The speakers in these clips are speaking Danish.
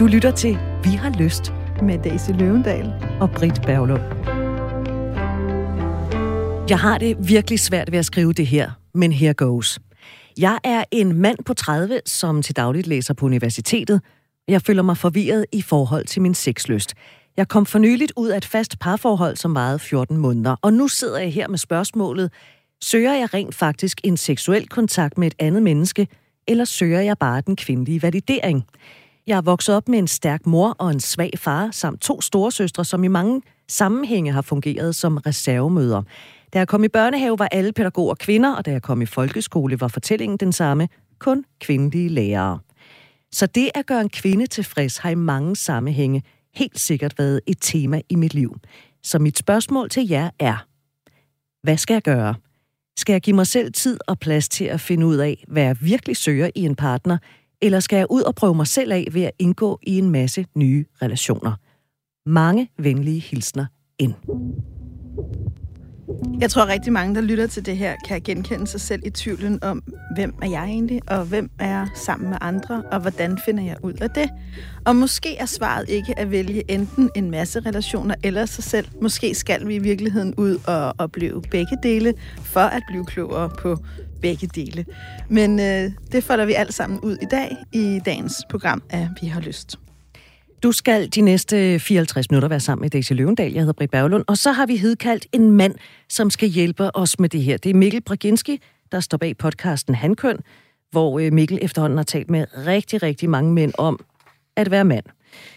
Du lytter til Vi har lyst med Daisy Løvendal og Britt Berglund. Jeg har det virkelig svært ved at skrive det her, men here goes. Jeg er en mand på 30, som til dagligt læser på universitetet. Jeg føler mig forvirret i forhold til min sexlyst. Jeg kom for nyligt ud af et fast parforhold, som varede 14 måneder, og nu sidder jeg her med spørgsmålet, søger jeg rent faktisk en seksuel kontakt med et andet menneske, eller søger jeg bare den kvindelige validering? Jeg er vokset op med en stærk mor og en svag far, samt to storesøstre, som i mange sammenhænge har fungeret som reservemøder. Da jeg kom i børnehave, var alle pædagoger kvinder, og da jeg kom i folkeskole, var fortællingen den samme, kun kvindelige lærere. Så det at gøre en kvinde tilfreds har i mange sammenhænge helt sikkert været et tema i mit liv. Så mit spørgsmål til jer er, hvad skal jeg gøre? Skal jeg give mig selv tid og plads til at finde ud af, hvad jeg virkelig søger i en partner, eller skal jeg ud og prøve mig selv af ved at indgå i en masse nye relationer? Mange venlige hilsner ind. Jeg tror rigtig mange, der lytter til det her, kan genkende sig selv i tvivlen om, hvem er jeg egentlig, og hvem er jeg sammen med andre, og hvordan finder jeg ud af det? Og måske er svaret ikke at vælge enten en masse relationer eller sig selv. Måske skal vi i virkeligheden ud og opleve begge dele, for at blive klogere på begge dele. Men øh, det folder vi alt sammen ud i dag, i dagens program af Vi har lyst. Du skal de næste 54 minutter være sammen med Daisy Løvendal. Jeg hedder Britt Berglund. Og så har vi hedkaldt en mand, som skal hjælpe os med det her. Det er Mikkel Braginski, der står bag podcasten Handkøn, hvor øh, Mikkel efterhånden har talt med rigtig, rigtig mange mænd om at være mand.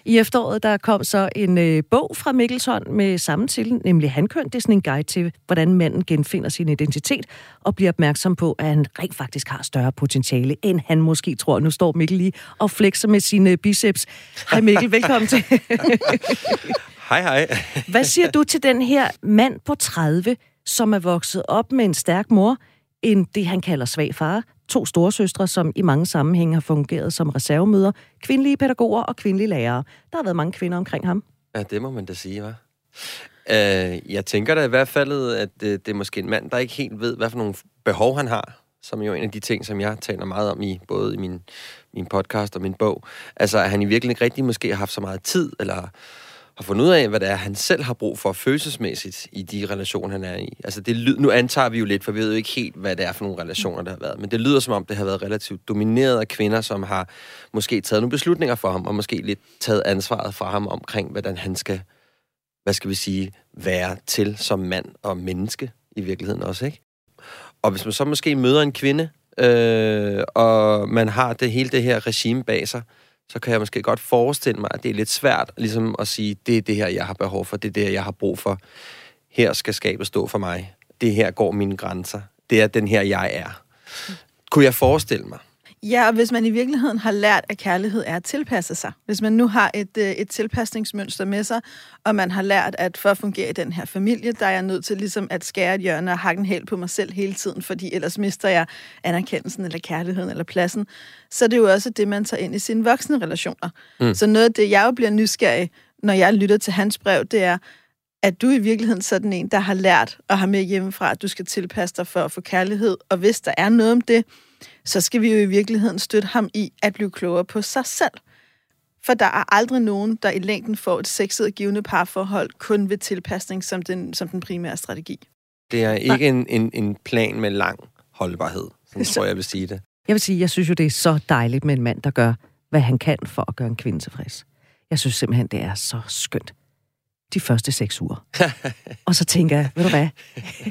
I efteråret der kom så en øh, bog fra Mikkelsson med samme titel, nemlig Hankøn. Det er sådan en guide til, hvordan manden genfinder sin identitet og bliver opmærksom på, at han rent faktisk har større potentiale, end han måske tror. Nu står Mikkel lige og flexer med sine biceps. Hej Mikkel, velkommen til. hej hej. Hvad siger du til den her mand på 30, som er vokset op med en stærk mor, en det, han kalder svag far, to storesøstre, som i mange sammenhænge har fungeret som reservemøder, kvindelige pædagoger og kvindelige lærere. Der har været mange kvinder omkring ham. Ja, det må man da sige, hva'? Uh, jeg tænker da i hvert fald, at det, det er måske en mand, der ikke helt ved, hvad for nogle behov han har, som jo er en af de ting, som jeg taler meget om i både i min, min podcast og min bog. Altså, at han i virkeligheden ikke rigtig måske har haft så meget tid, eller har fundet ud af, hvad det er, han selv har brug for følelsesmæssigt i de relationer, han er i. Altså det lyd, nu antager vi jo lidt, for vi ved jo ikke helt, hvad det er for nogle relationer, der har været. Men det lyder som om, det har været relativt domineret af kvinder, som har måske taget nogle beslutninger for ham, og måske lidt taget ansvaret fra ham omkring, hvordan han skal, hvad skal vi sige, være til som mand og menneske i virkeligheden også, ikke? Og hvis man så måske møder en kvinde, øh, og man har det hele det her regime bag sig, så kan jeg måske godt forestille mig, at det er lidt svært ligesom at sige, det er det her, jeg har behov for, det er det her, jeg har brug for. Her skal skabet stå for mig. Det her går mine grænser. Det er den her, jeg er. Kunne jeg forestille mig? Ja, og hvis man i virkeligheden har lært, at kærlighed er at tilpasse sig. Hvis man nu har et, øh, et tilpasningsmønster med sig, og man har lært, at for at fungere i den her familie, der er jeg nødt til ligesom at skære et hjørne og hakke en hæl på mig selv hele tiden, fordi ellers mister jeg anerkendelsen eller kærligheden eller pladsen. Så det er jo også det, man tager ind i sine voksne relationer. Mm. Så noget af det, jeg jo bliver nysgerrig, når jeg lytter til hans brev, det er, at du i virkeligheden sådan en, der har lært at have med hjemmefra, at du skal tilpasse dig for at få kærlighed. Og hvis der er noget om det, så skal vi jo i virkeligheden støtte ham i at blive klogere på sig selv. For der er aldrig nogen, der i længden får et sexet og givende parforhold kun ved tilpasning som den, som den primære strategi. Det er ikke en, en, en plan med lang holdbarhed, som så, tror jeg vil sige det. Jeg vil sige, jeg synes jo, det er så dejligt med en mand, der gør, hvad han kan for at gøre en kvinde tilfreds. Jeg synes simpelthen, det er så skønt de første seks uger. og så tænker jeg, ved du hvad?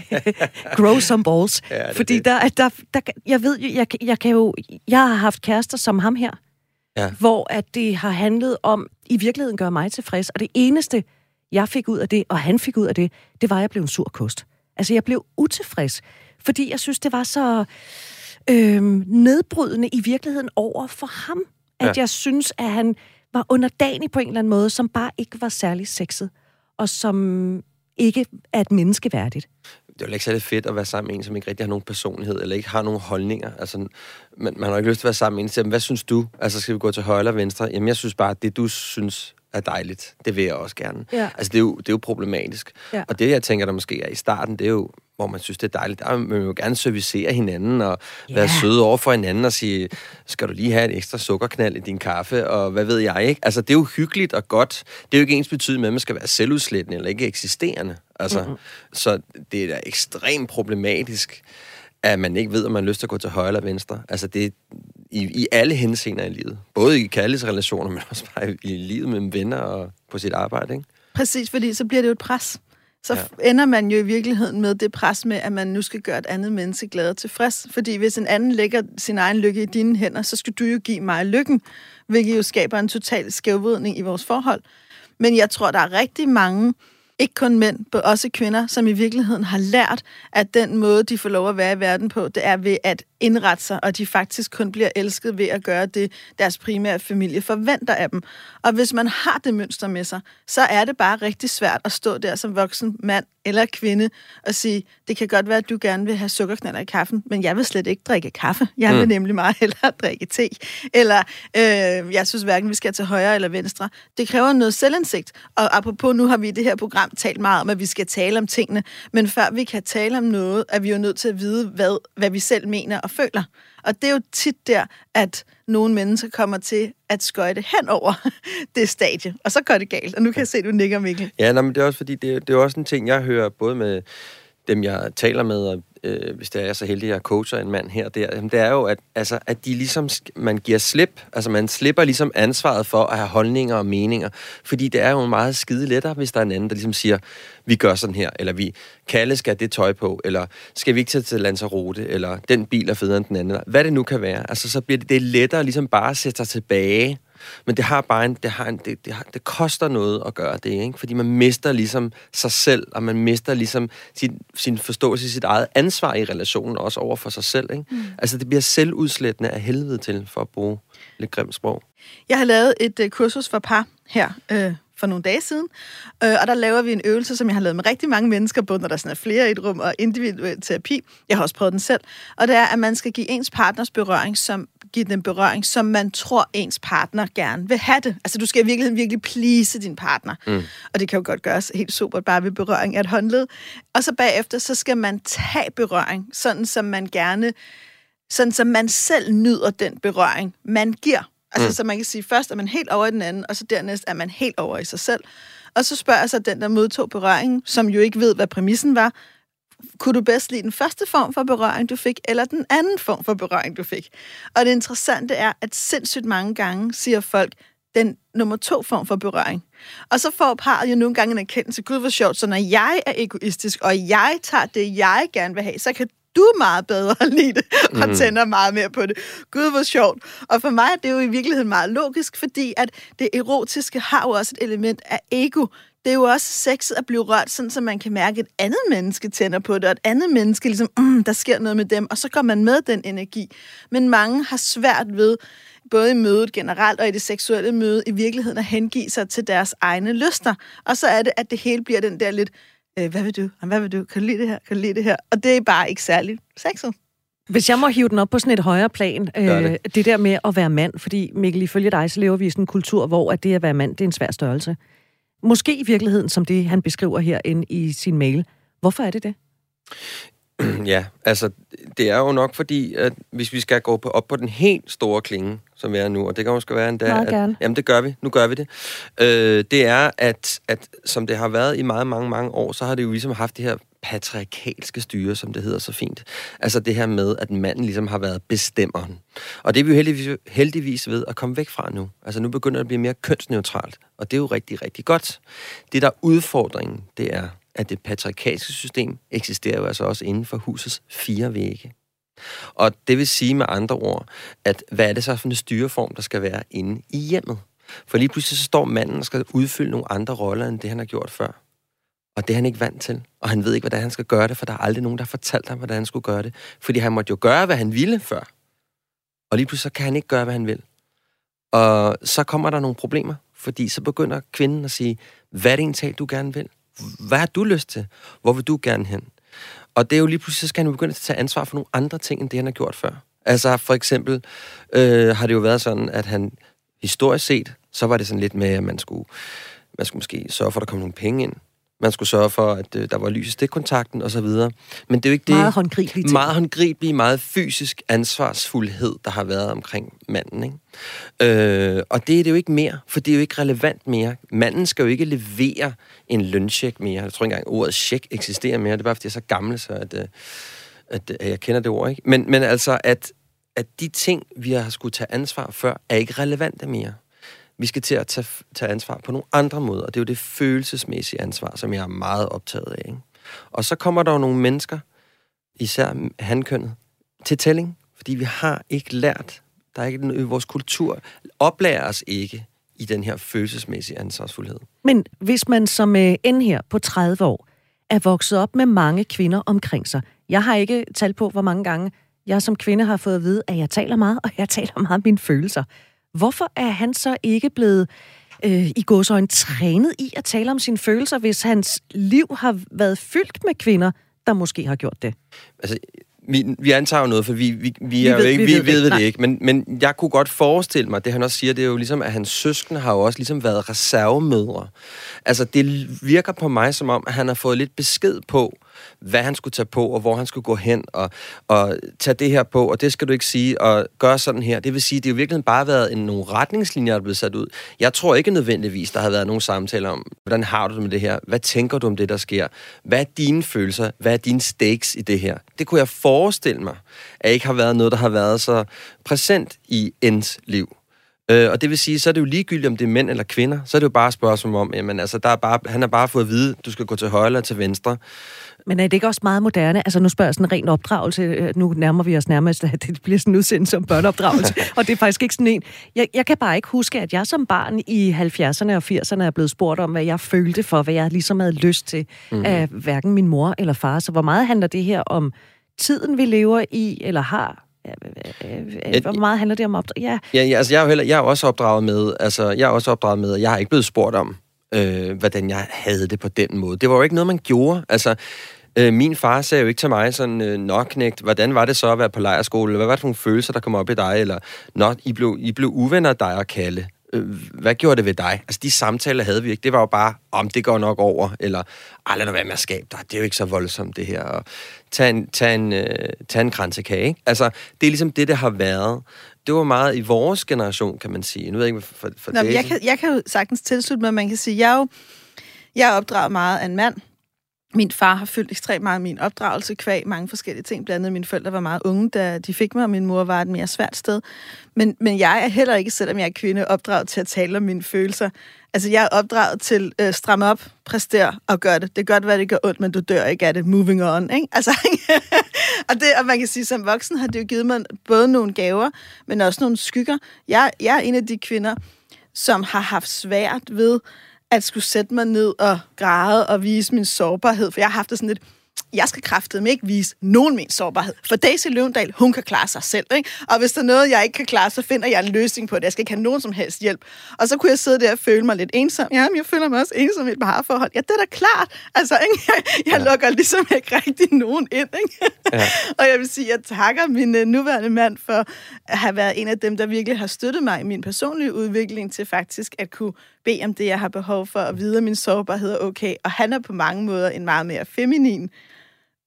Grow some balls. Ja, det Fordi det. Der, der, der, jeg ved jo, jeg, jeg kan jo, jeg har haft kærester som ham her, ja. hvor at det har handlet om, i virkeligheden gør mig tilfreds, og det eneste, jeg fik ud af det, og han fik ud af det, det var, at jeg blev en sur kost. Altså, jeg blev utilfreds, fordi jeg synes, det var så øh, nedbrydende i virkeligheden over for ham, at ja. jeg synes, at han var underdanig på en eller anden måde, som bare ikke var særlig sexet og som ikke er et menneskeværdigt. Det er jo ikke særlig fedt at være sammen med en, som ikke rigtig har nogen personlighed, eller ikke har nogen holdninger. Altså, man, man har ikke lyst til at være sammen med en, siger, hvad synes du? Altså, skal vi gå til højre eller venstre? Jamen, jeg synes bare, at det du synes er dejligt, det vil jeg også gerne. Ja. Altså, det er jo, det er jo problematisk. Ja. Og det, jeg tænker, der måske er i starten, det er jo hvor man synes, det er dejligt. Der vil man jo gerne servicere hinanden og yeah. være søde over for hinanden og sige, skal du lige have en ekstra sukkerknald i din kaffe, og hvad ved jeg, ikke? Altså, det er jo hyggeligt og godt. Det er jo ikke ens betydning med, at man skal være selvudslættende eller ikke eksisterende. Altså, mm-hmm. Så det er da ekstremt problematisk, at man ikke ved, om man har lyst til at gå til højre eller venstre. Altså, det er i, i alle henseender i livet. Både i kærlighedsrelationer, men også bare i, i livet med venner og på sit arbejde, ikke? Præcis, fordi så bliver det jo et pres så ja. ender man jo i virkeligheden med det pres med, at man nu skal gøre et andet menneske glad og tilfreds. Fordi hvis en anden lægger sin egen lykke i dine hænder, så skal du jo give mig lykken, hvilket jo skaber en total skævvridning i vores forhold. Men jeg tror, der er rigtig mange, ikke kun mænd, men også kvinder, som i virkeligheden har lært, at den måde, de får lov at være i verden på, det er ved at indrette sig, og de faktisk kun bliver elsket ved at gøre det, deres primære familie forventer af dem. Og hvis man har det mønster med sig, så er det bare rigtig svært at stå der som voksen mand eller kvinde og sige, det kan godt være, at du gerne vil have sukkerknaller i kaffen, men jeg vil slet ikke drikke kaffe. Jeg vil mm. nemlig meget hellere drikke te. Eller øh, jeg synes hverken, vi skal til højre eller venstre. Det kræver noget selvindsigt. Og apropos, nu har vi i det her program talt meget om, at vi skal tale om tingene, men før vi kan tale om noget, er vi jo nødt til at vide, hvad, hvad vi selv mener og føler. Og det er jo tit der, at nogle mennesker kommer til at skøjte hen over det stadie, og så går det galt. Og nu kan jeg se, at du nikker, Mikkel. Ja, nej, men det er også fordi, det, det er også en ting, jeg hører både med dem, jeg taler med, og øh, hvis det er så heldig, at jeg coacher en mand her og der, jamen, det er jo, at, altså, at de ligesom, man giver slip, altså man slipper ligesom ansvaret for at have holdninger og meninger, fordi det er jo meget skide lettere, hvis der er en anden, der ligesom siger, vi gør sådan her, eller vi, Kalle skal det tøj på, eller skal vi ikke tage til Lanzarote, eller den bil er federe end den anden, hvad det nu kan være. Altså så bliver det, det er lettere ligesom bare at sætte sig tilbage, men det har bare en, det, har en, det, det, har, det koster noget at gøre det, ikke? fordi man mister ligesom sig selv, og man mister ligesom sin, sin forståelse, sit eget ansvar i relationen, også over for sig selv. Ikke? Mm. Altså det bliver selvudslættende af helvede til, for at bruge lidt grimt sprog. Jeg har lavet et uh, kursus for par her øh, for nogle dage siden, øh, og der laver vi en øvelse, som jeg har lavet med rigtig mange mennesker, både når der sådan er flere i et rum og individuel terapi. Jeg har også prøvet den selv. Og det er, at man skal give ens partners berøring, som give den berøring, som man tror, ens partner gerne vil have det. Altså, du skal virkelig, virkelig please din partner. Mm. Og det kan jo godt gøres helt super, bare ved berøring af et håndled. Og så bagefter, så skal man tage berøring, sådan som man gerne, sådan som man selv nyder den berøring, man giver. Altså, mm. så man kan sige, først er man helt over i den anden, og så dernæst er man helt over i sig selv. Og så spørger så den, der modtog berøringen, som jo ikke ved, hvad præmissen var, kunne du bedst lide den første form for berøring, du fik, eller den anden form for berøring, du fik? Og det interessante er, at sindssygt mange gange siger folk, den nummer to form for berøring. Og så får parret jo nogle gange en erkendelse, gud hvor sjovt, så når jeg er egoistisk, og jeg tager det, jeg gerne vil have, så kan du meget bedre lide det, og mm. tænder meget mere på det. Gud, hvor sjovt. Og for mig er det jo i virkeligheden meget logisk, fordi at det erotiske har jo også et element af ego det er jo også sexet at blive rørt, sådan så man kan mærke, at et andet menneske tænder på det, og et andet menneske, ligesom, mm, der sker noget med dem, og så går man med den energi. Men mange har svært ved, både i mødet generelt og i det seksuelle møde, i virkeligheden at hengive sig til deres egne lyster. Og så er det, at det hele bliver den der lidt, øh, hvad vil du? Hvad vil du? Kan du lide det her? Kan du lide det her? Og det er bare ikke særlig sexet. Hvis jeg må hive den op på sådan et højere plan, øh, det. det der med at være mand, fordi Mikkel, ifølge dig, så lever vi i sådan en kultur, hvor at det at være mand, det er en svær størrelse. Måske i virkeligheden, som det han beskriver herinde i sin mail. Hvorfor er det det? Ja, altså, det er jo nok fordi, at hvis vi skal gå på, op på den helt store klinge, som vi er nu, og det kan måske være endda... Meget at, jamen, det gør vi. Nu gør vi det. Øh, det er, at, at som det har været i meget, mange, mange år, så har det jo ligesom haft det her patriarkalske styre, som det hedder så fint. Altså det her med, at manden ligesom har været bestemmeren. Og det er vi jo heldigvis, heldigvis ved at komme væk fra nu. Altså nu begynder det at blive mere kønsneutralt, og det er jo rigtig, rigtig godt. Det, der er udfordringen, det er, at det patriarkalske system eksisterer jo altså også inden for husets fire vægge. Og det vil sige med andre ord, at hvad er det så for en styreform, der skal være inde i hjemmet? For lige pludselig så står manden og skal udfylde nogle andre roller, end det han har gjort før. Og det er han ikke vant til. Og han ved ikke, hvordan han skal gøre det, for der er aldrig nogen, der har fortalt ham, hvordan han skulle gøre det. Fordi han måtte jo gøre, hvad han ville før. Og lige pludselig så kan han ikke gøre, hvad han vil. Og så kommer der nogle problemer, fordi så begynder kvinden at sige, hvad er det egentlig, du gerne vil? Hvad har du lyst til? Hvor vil du gerne hen? Og det er jo lige pludselig, så skal han begynde at tage ansvar for nogle andre ting, end det han har gjort før. Altså for eksempel øh, har det jo været sådan, at han historisk set, så var det sådan lidt med, at man skulle, man skulle måske sørge for, at der kom nogle penge ind. Man skulle sørge for, at øh, der var lys i stikkontakten osv. Men det er jo ikke det... Meget håndgribelige ting. Meget håndgribelig, meget fysisk ansvarsfuldhed, der har været omkring manden. Ikke? Øh, og det er det jo ikke mere, for det er jo ikke relevant mere. Manden skal jo ikke levere en løncheck mere. Jeg tror ikke engang, ordet check eksisterer mere. Det er bare, fordi jeg er så gammel, så at, øh, at, at jeg kender det ord. Ikke? Men, men altså, at, at de ting, vi har skulle tage ansvar for, er ikke relevante mere. Vi skal til at tage, tage ansvar på nogle andre måder, og det er jo det følelsesmæssige ansvar, som jeg er meget optaget af. Ikke? Og så kommer der jo nogle mennesker, især handkønnet, til tælling, fordi vi har ikke lært, der er ikke i vores kultur, oplærer os ikke i den her følelsesmæssige ansvarsfuldhed. Men hvis man som øh, end her på 30 år er vokset op med mange kvinder omkring sig, jeg har ikke talt på, hvor mange gange jeg som kvinde har fået at vide, at jeg taler meget, og jeg taler meget om mine følelser. Hvorfor er han så ikke blevet øh, i gåsøjne trænet i at tale om sine følelser, hvis hans liv har været fyldt med kvinder, der måske har gjort det? Altså, vi, vi antager jo noget, for vi, vi, vi, er vi ved, jo ikke, vi, vi ved, ved det ikke. Men, men jeg kunne godt forestille mig, det han også siger, det er jo ligesom, at hans søskende har jo også ligesom været reservemødre. Altså, det virker på mig som om, at han har fået lidt besked på, hvad han skulle tage på, og hvor han skulle gå hen, og, og tage det her på, og det skal du ikke sige, og gøre sådan her. Det vil sige, det har jo virkelig bare været en, nogle retningslinjer, der er blevet sat ud. Jeg tror ikke nødvendigvis, der har været nogen samtaler om, hvordan har du det med det her? Hvad tænker du om det, der sker? Hvad er dine følelser? Hvad er dine stakes i det her? Det kunne jeg forestille mig, at ikke har været noget, der har været så præsent i ens liv. Øh, og det vil sige, så er det jo ligegyldigt, om det er mænd eller kvinder. Så er det jo bare et spørgsmål om, jamen altså, der er bare, han har bare fået at vide, du skal gå til højre eller til venstre. Men er det ikke også meget moderne? Altså nu spørger jeg sådan en ren opdragelse. Øh, nu nærmer vi os nærmest, at det bliver sådan udsendelse som børneopdragelse. og det er faktisk ikke sådan en... Jeg, jeg kan bare ikke huske, at jeg som barn i 70'erne og 80'erne er blevet spurgt om, hvad jeg følte for, hvad jeg ligesom havde lyst til mm. af hverken min mor eller far. Så hvor meget handler det her om tiden, vi lever i, eller har? Hvor meget handler det om opdrag? Ja, ja, ja altså jeg er jo heller, jeg er også opdraget med, altså jeg er også opdraget med, at jeg har ikke blevet spurgt om, øh, hvordan jeg havde det på den måde. Det var jo ikke noget, man gjorde. Altså, øh, min far sagde jo ikke til mig sådan, øh, nok knægt, hvordan var det så at være på lejerskole? Hvad var det for nogle følelser, der kom op i dig? Eller, nå, I blev, I blev uvenner dig og Kalle. Øh, hvad gjorde det ved dig? Altså, de samtaler havde vi ikke. Det var jo bare, om det går nok over, eller, ej, lad nu være med at skabe dig. Det er jo ikke så voldsomt, det her. Og tag en, tag en, øh, tag en kransekage, ikke? Altså, det er ligesom det, det har været det var meget i vores generation, kan man sige. Nu ved jeg ikke, for, for Nå, jeg, kan, jeg kan jo sagtens tilslutte mig, at man kan sige, jeg er jo jeg er opdraget meget af en mand. Min far har fyldt ekstremt meget min opdragelse kvæg, mange forskellige ting. Blandt andet mine forældre var meget unge, da de fik mig, og min mor var et mere svært sted. Men, men jeg er heller ikke, selvom jeg er kvinde, opdraget til at tale om mine følelser. Altså, jeg er opdraget til øh, stramme op, præstere og gøre det. Det kan godt være, det gør ondt, men du dør ikke af det. Moving on, ikke? Altså, og, det, og man kan sige, som voksen har det jo givet mig både nogle gaver, men også nogle skygger. Jeg, jeg er en af de kvinder, som har haft svært ved at skulle sætte mig ned og græde og vise min sårbarhed, for jeg har haft det sådan lidt, jeg skal kraftedeme ikke vise nogen min sårbarhed. For Daisy Løvendal, hun kan klare sig selv. Ikke? Og hvis der er noget, jeg ikke kan klare, så finder jeg en løsning på det. Jeg skal ikke have nogen som helst hjælp. Og så kunne jeg sidde der og føle mig lidt ensom. Ja, men jeg føler mig også ensom i et parforhold. Ja, det er da klart. Altså, ikke? jeg, jeg ja. lukker ligesom ikke rigtig nogen ind. Ikke? Ja. og jeg vil sige, at jeg takker min uh, nuværende mand for at have været en af dem, der virkelig har støttet mig i min personlige udvikling til faktisk at kunne bede om det, jeg har behov for, at vide, at min sårbarhed er okay. Og han er på mange måder en meget mere feminin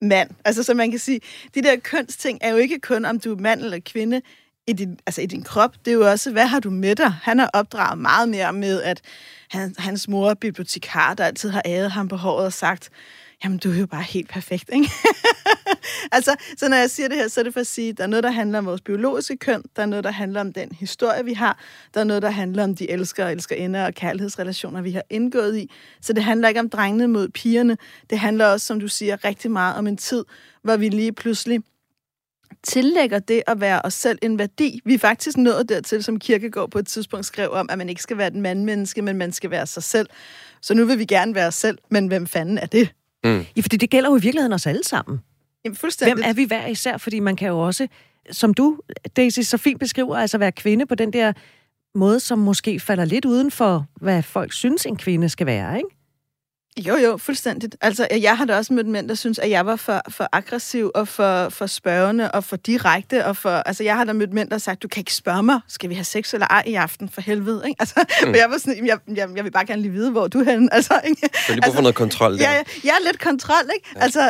mand. Altså, så man kan sige, de der kønsting er jo ikke kun, om du er mand eller kvinde i din, altså i din krop. Det er jo også, hvad har du med dig? Han har opdraget meget mere med, at han, hans mor er bibliotekar, der altid har æret ham på håret og sagt, jamen, du er jo bare helt perfekt, ikke? altså, så når jeg siger det her, så er det for at sige, at der er noget, der handler om vores biologiske køn, der er noget, der handler om den historie, vi har, der er noget, der handler om de elsker og elskerinder og kærlighedsrelationer, vi har indgået i. Så det handler ikke om drengene mod pigerne. Det handler også, som du siger, rigtig meget om en tid, hvor vi lige pludselig tillægger det at være os selv en værdi. Vi er faktisk nået dertil, som Kirkegaard på et tidspunkt skrev om, at man ikke skal være den mandmenneske, men man skal være sig selv. Så nu vil vi gerne være os selv, men hvem fanden er det? Mm. Ja, fordi det gælder jo i virkeligheden os alle sammen. Jamen, fuldstændig. Hvem er vi hver især? Fordi man kan jo også, som du, Daisy, så fint beskriver, altså være kvinde på den der måde, som måske falder lidt uden for, hvad folk synes, en kvinde skal være, ikke? Jo, jo, fuldstændigt. Altså, jeg har da også mødt mænd, der synes, at jeg var for, for aggressiv og for, for spørgende og for direkte. Og for, altså, jeg har da mødt mænd, der har sagt, du kan ikke spørge mig, skal vi have sex eller ej i aften, for helvede. Ikke? Altså, mm. jeg var sådan, jeg, jeg, jeg, vil bare gerne lige vide, hvor du er henne. Altså, ikke? Så lige altså, for noget kontrol der. Ja, jeg er lidt kontrol, ikke? Ja. Altså,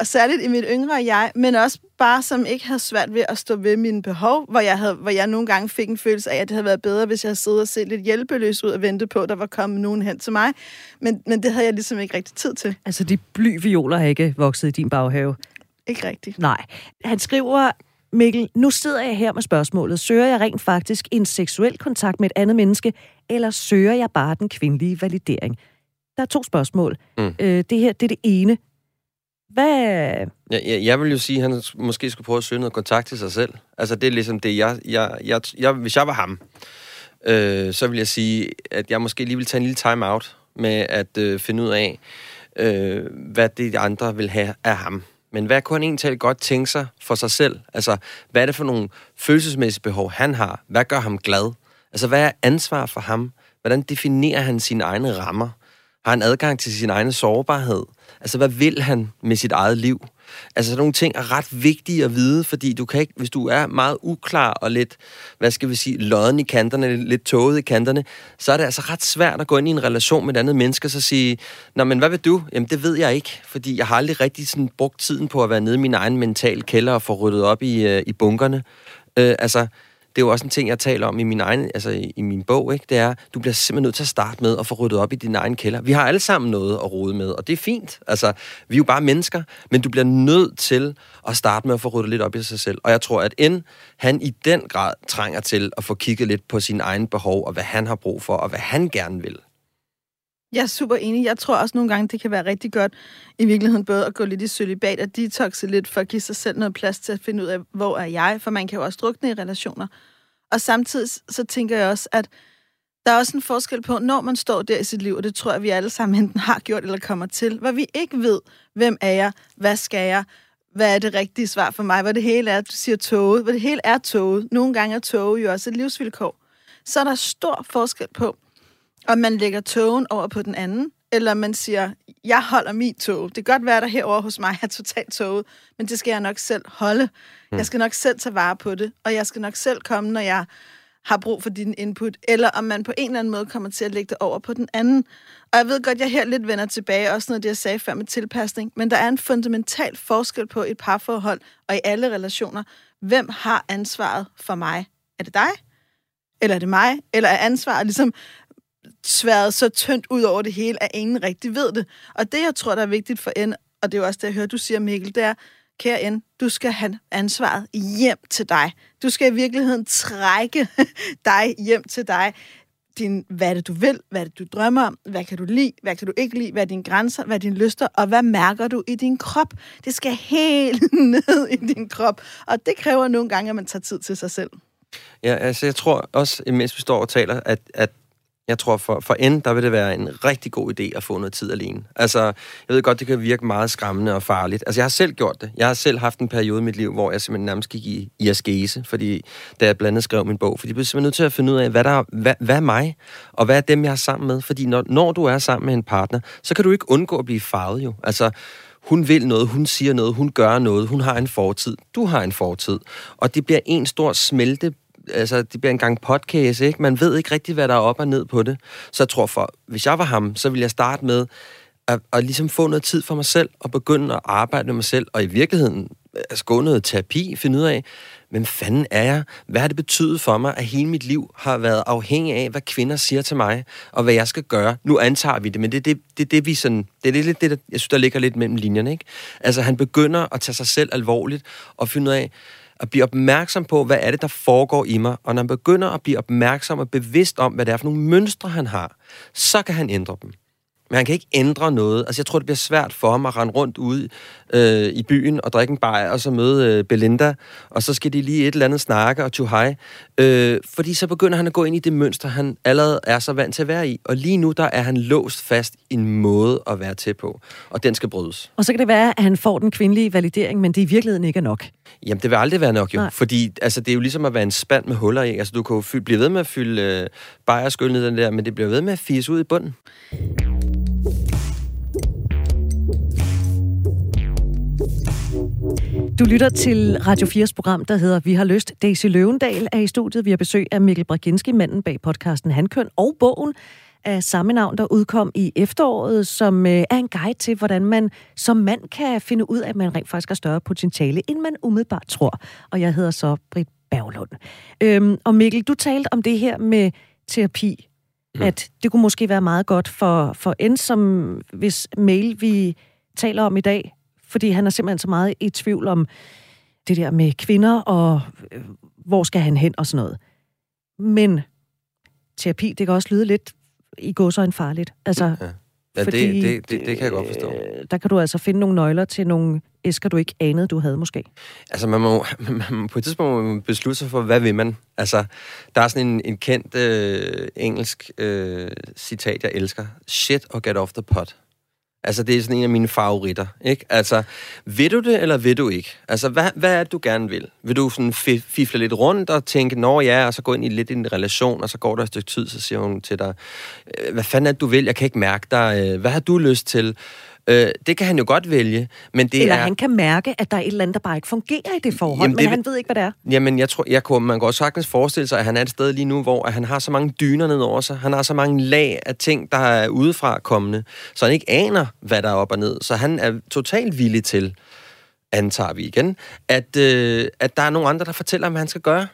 øh, særligt i mit yngre jeg, men også bare som ikke havde svært ved at stå ved mine behov, hvor jeg, havde, hvor jeg nogle gange fik en følelse af, at det havde været bedre, hvis jeg havde siddet og set lidt hjælpeløs ud og ventet på, at der var kommet nogen hen til mig. Men, men det havde jeg ligesom ikke rigtig tid til. Altså, de bly violer har ikke vokset i din baghave? Ikke rigtigt. Nej. Han skriver, Mikkel, nu sidder jeg her med spørgsmålet. Søger jeg rent faktisk en seksuel kontakt med et andet menneske, eller søger jeg bare den kvindelige validering? Der er to spørgsmål. Mm. Øh, det her det er det ene. Hvad... Jeg, jeg, jeg vil jo sige, at han måske skulle prøve at søge noget kontakt til sig selv. Altså, det er ligesom det, jeg... jeg, jeg, jeg hvis jeg var ham, øh, så vil jeg sige, at jeg måske lige vil tage en lille time out med at øh, finde ud af, øh, hvad det de andre vil have af ham. Men hvad kunne han egentlig godt tænke sig for sig selv? Altså, hvad er det for nogle følelsesmæssige behov, han har? Hvad gør ham glad? Altså, hvad er ansvar for ham? Hvordan definerer han sine egne rammer? Har han adgang til sin egen sårbarhed? Altså, hvad vil han med sit eget liv? Altså, sådan nogle ting er ret vigtige at vide, fordi du kan ikke, hvis du er meget uklar og lidt, hvad skal vi sige, lodden i kanterne, lidt tåget i kanterne, så er det altså ret svært at gå ind i en relation med et andet menneske og så sige, Nå, men hvad vil du? Jamen, det ved jeg ikke, fordi jeg har aldrig rigtig sådan brugt tiden på at være nede i min egen mental kælder og få ryddet op i, øh, i bunkerne. Øh, altså, det er jo også en ting, jeg taler om i min egen, altså i, i min bog, ikke? det er, du bliver simpelthen nødt til at starte med at få ryddet op i din egen kælder. Vi har alle sammen noget at rode med, og det er fint. Altså, vi er jo bare mennesker, men du bliver nødt til at starte med at få ryddet lidt op i sig selv. Og jeg tror, at end han i den grad trænger til at få kigget lidt på sine egne behov, og hvad han har brug for, og hvad han gerne vil. Jeg er super enig. Jeg tror også nogle gange, det kan være rigtig godt i virkeligheden både at gå lidt i sølibat og detoxe lidt for at give sig selv noget plads til at finde ud af, hvor er jeg? For man kan jo også drukne i relationer. Og samtidig så tænker jeg også, at der er også en forskel på, når man står der i sit liv, og det tror jeg, vi alle sammen enten har gjort eller kommer til, hvor vi ikke ved, hvem er jeg, hvad skal jeg, hvad er det rigtige svar for mig, hvor det hele er, du siger toget, hvor det hele er toget. Nogle gange er toget jo også et livsvilkår. Så er der stor forskel på, og man lægger togen over på den anden, eller man siger, jeg holder mit tog. Det kan godt være, der herover hos mig er totalt toget, men det skal jeg nok selv holde. Jeg skal nok selv tage vare på det, og jeg skal nok selv komme, når jeg har brug for din input, eller om man på en eller anden måde kommer til at lægge det over på den anden. Og jeg ved godt, jeg her lidt vender tilbage, også noget det, jeg sagde før med tilpasning, men der er en fundamental forskel på et parforhold og i alle relationer. Hvem har ansvaret for mig? Er det dig? Eller er det mig? Eller er ansvaret ligesom sværet så tyndt ud over det hele, at ingen rigtig ved det. Og det, jeg tror, der er vigtigt for N, og det er jo også det, jeg hører, du siger, Mikkel, det er, kære N, du skal have ansvaret hjem til dig. Du skal i virkeligheden trække dig hjem til dig. Din, hvad er det, du vil? Hvad er det, du drømmer om? Hvad kan du lide? Hvad kan du ikke lide? Hvad er dine grænser? Hvad er dine lyster? Og hvad mærker du i din krop? Det skal helt ned i din krop. Og det kræver nogle gange, at man tager tid til sig selv. Ja, altså jeg tror også, mens vi står og taler, at, at jeg tror, for, for N, der vil det være en rigtig god idé at få noget tid alene. Altså, jeg ved godt, det kan virke meget skræmmende og farligt. Altså, jeg har selv gjort det. Jeg har selv haft en periode i mit liv, hvor jeg simpelthen nærmest gik i, i askese, fordi, da jeg blandt andet skrev min bog. Fordi jeg blev simpelthen nødt til at finde ud af, hvad, der, hvad, hvad er mig, og hvad er dem, jeg er sammen med. Fordi når, når du er sammen med en partner, så kan du ikke undgå at blive farvet jo. Altså, hun vil noget, hun siger noget, hun gør noget, hun har en fortid, du har en fortid. Og det bliver en stor smelte altså, det bliver en gang podcast, ikke? Man ved ikke rigtig, hvad der er op og ned på det. Så jeg tror, for, hvis jeg var ham, så ville jeg starte med at, at ligesom få noget tid for mig selv, og begynde at arbejde med mig selv, og i virkeligheden altså, gå noget terapi, finde ud af, hvem fanden er jeg? Hvad har det betydet for mig, at hele mit liv har været afhængig af, hvad kvinder siger til mig, og hvad jeg skal gøre? Nu antager vi det, men det er det, det, det, vi sådan, det er lidt det, der, jeg synes, der ligger lidt mellem linjerne, ikke? Altså, han begynder at tage sig selv alvorligt, og finde ud af, at blive opmærksom på, hvad er det, der foregår i mig. Og når han begynder at blive opmærksom og bevidst om, hvad det er for nogle mønstre, han har, så kan han ændre dem. Men han kan ikke ændre noget. Altså, jeg tror, det bliver svært for ham at rende rundt ude øh, i byen og drikke en bajer, og så møde øh, Belinda, og så skal de lige et eller andet snakke og to hej. Øh, fordi så begynder han at gå ind i det mønster, han allerede er så vant til at være i. Og lige nu, der er han låst fast i en måde at være til på, og den skal brydes. Og så kan det være, at han får den kvindelige validering, men det i virkeligheden ikke er nok. Jamen, det vil aldrig være nok jo, Nej. fordi altså, det er jo ligesom at være en spand med huller i. Altså, du kan jo fylde, blive ved med at fylde øh, bajerskyld ned den der, men det bliver ved med at fise ud i bunden. Du lytter til Radio 4's program, der hedder Vi har lyst. Daisy Løvendal er i studiet. Vi har besøg af Mikkel Braginski, manden bag podcasten Handkøn, og bogen af samme navn, der udkom i efteråret, som øh, er en guide til, hvordan man som mand kan finde ud af, at man rent faktisk har større potentiale, end man umiddelbart tror. Og jeg hedder så Britt Berglund. Øhm, og Mikkel, du talte om det her med terapi, mm. at det kunne måske være meget godt for, for en, som hvis mail, vi taler om i dag, fordi han er simpelthen så meget i tvivl om det der med kvinder, og øh, hvor skal han hen og sådan noget. Men terapi, det kan også lyde lidt i en farligt. Altså, ja. Ja, fordi, det, det, det, det kan jeg godt forstå. Øh, der kan du altså finde nogle nøgler til nogle æsker, du ikke anede, du havde måske. Altså, man må, man må på et tidspunkt må man beslutte sig for, hvad vil man? Altså, der er sådan en, en kendt øh, engelsk øh, citat, jeg elsker. Shit or get off the pot. Altså, det er sådan en af mine favoritter, ikke? Altså, vil du det, eller vil du ikke? Altså, hvad, hvad er det, du gerne vil? Vil du sådan fifle lidt rundt og tænke, nå ja, og så gå ind i lidt i en relation, og så går der et stykke tid, så siger hun til dig, øh, hvad fanden er det, du vil? Jeg kan ikke mærke dig. Øh, hvad har du lyst til? Øh, det kan han jo godt vælge, men det Eller er... han kan mærke, at der er et eller andet, der bare ikke fungerer i det forhold, jamen, det, men han ved ikke, hvad det er. Jamen, jeg tror, jeg kunne, man kan også sagtens forestille sig, at han er et sted lige nu, hvor at han har så mange dyner ned over sig. Han har så mange lag af ting, der er udefra kommende, så han ikke aner, hvad der er op og ned. Så han er totalt villig til, antager vi igen, at, øh, at der er nogle andre, der fortæller ham, hvad han skal gøre.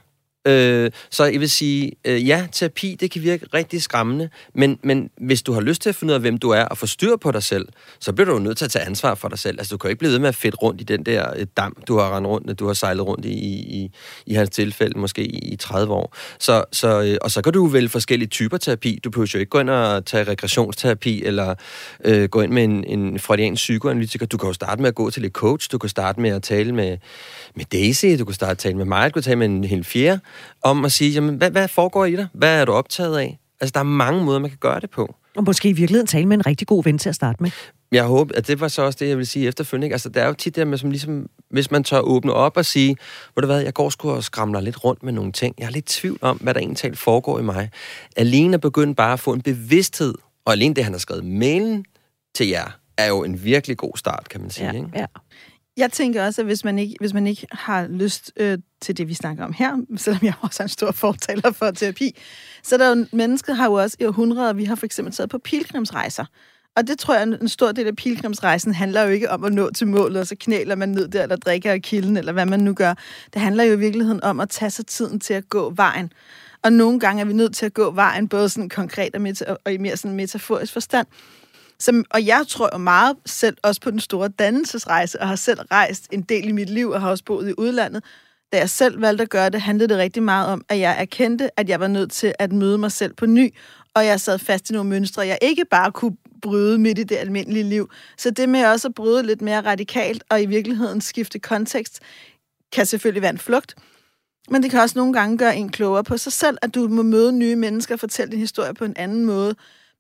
Øh, så jeg vil sige, øh, ja, terapi, det kan virke rigtig skræmmende, men, men hvis du har lyst til at finde ud af, hvem du er, og få styr på dig selv, så bliver du jo nødt til at tage ansvar for dig selv. Altså, du kan jo ikke blive ved med at fedt rundt i den der øh, dam, du har rendt rundt, du har sejlet rundt i, i, i hans tilfælde, måske i 30 år. Så, så, øh, og så kan du vælge forskellige typer terapi. Du behøver jo ikke gå ind og tage regressionsterapi, eller øh, gå ind med en, en freudiansk psykoanalytiker. Du kan jo starte med at gå til et coach, du kan starte med at tale med, med Daisy, du kan starte at tale med mig, du kan tale med en helt fjerde, om at sige, jamen, hvad, hvad foregår i dig? Hvad er du optaget af? Altså, der er mange måder, man kan gøre det på. Og måske i virkeligheden tale med en rigtig god ven til at starte med. Jeg håber, at det var så også det, jeg vil sige efterfølgende. Altså, det er jo tit der med, som ligesom, hvis man tør åbne op og sige, hvor det hvad, jeg går sgu og skramler lidt rundt med nogle ting. Jeg har lidt tvivl om, hvad der egentlig foregår i mig. Alene at begynde bare at få en bevidsthed, og alene det, han har skrevet mailen til jer, er jo en virkelig god start, kan man sige. Ja, ikke? ja. Jeg tænker også, at hvis man ikke, hvis man ikke har lyst øh, til det, vi snakker om her, selvom jeg også er en stor fortaler for terapi, så er der jo, mennesket har jo også i århundreder, vi har for eksempel taget på pilgrimsrejser. Og det tror jeg, en stor del af pilgrimsrejsen handler jo ikke om at nå til målet, og så knæler man ned der, eller drikker af kilden, eller hvad man nu gør. Det handler jo i virkeligheden om at tage sig tiden til at gå vejen. Og nogle gange er vi nødt til at gå vejen, både sådan konkret og, meta- og i mere sådan metaforisk forstand. Som, og jeg tror jo meget selv også på den store dannelsesrejse, og har selv rejst en del i mit liv, og har også boet i udlandet. Da jeg selv valgte at gøre det, handlede det rigtig meget om, at jeg erkendte, at jeg var nødt til at møde mig selv på ny, og jeg sad fast i nogle mønstre, jeg ikke bare kunne bryde midt i det almindelige liv. Så det med også at bryde lidt mere radikalt, og i virkeligheden skifte kontekst, kan selvfølgelig være en flugt. Men det kan også nogle gange gøre en klogere på sig selv, at du må møde nye mennesker og fortælle din historie på en anden måde.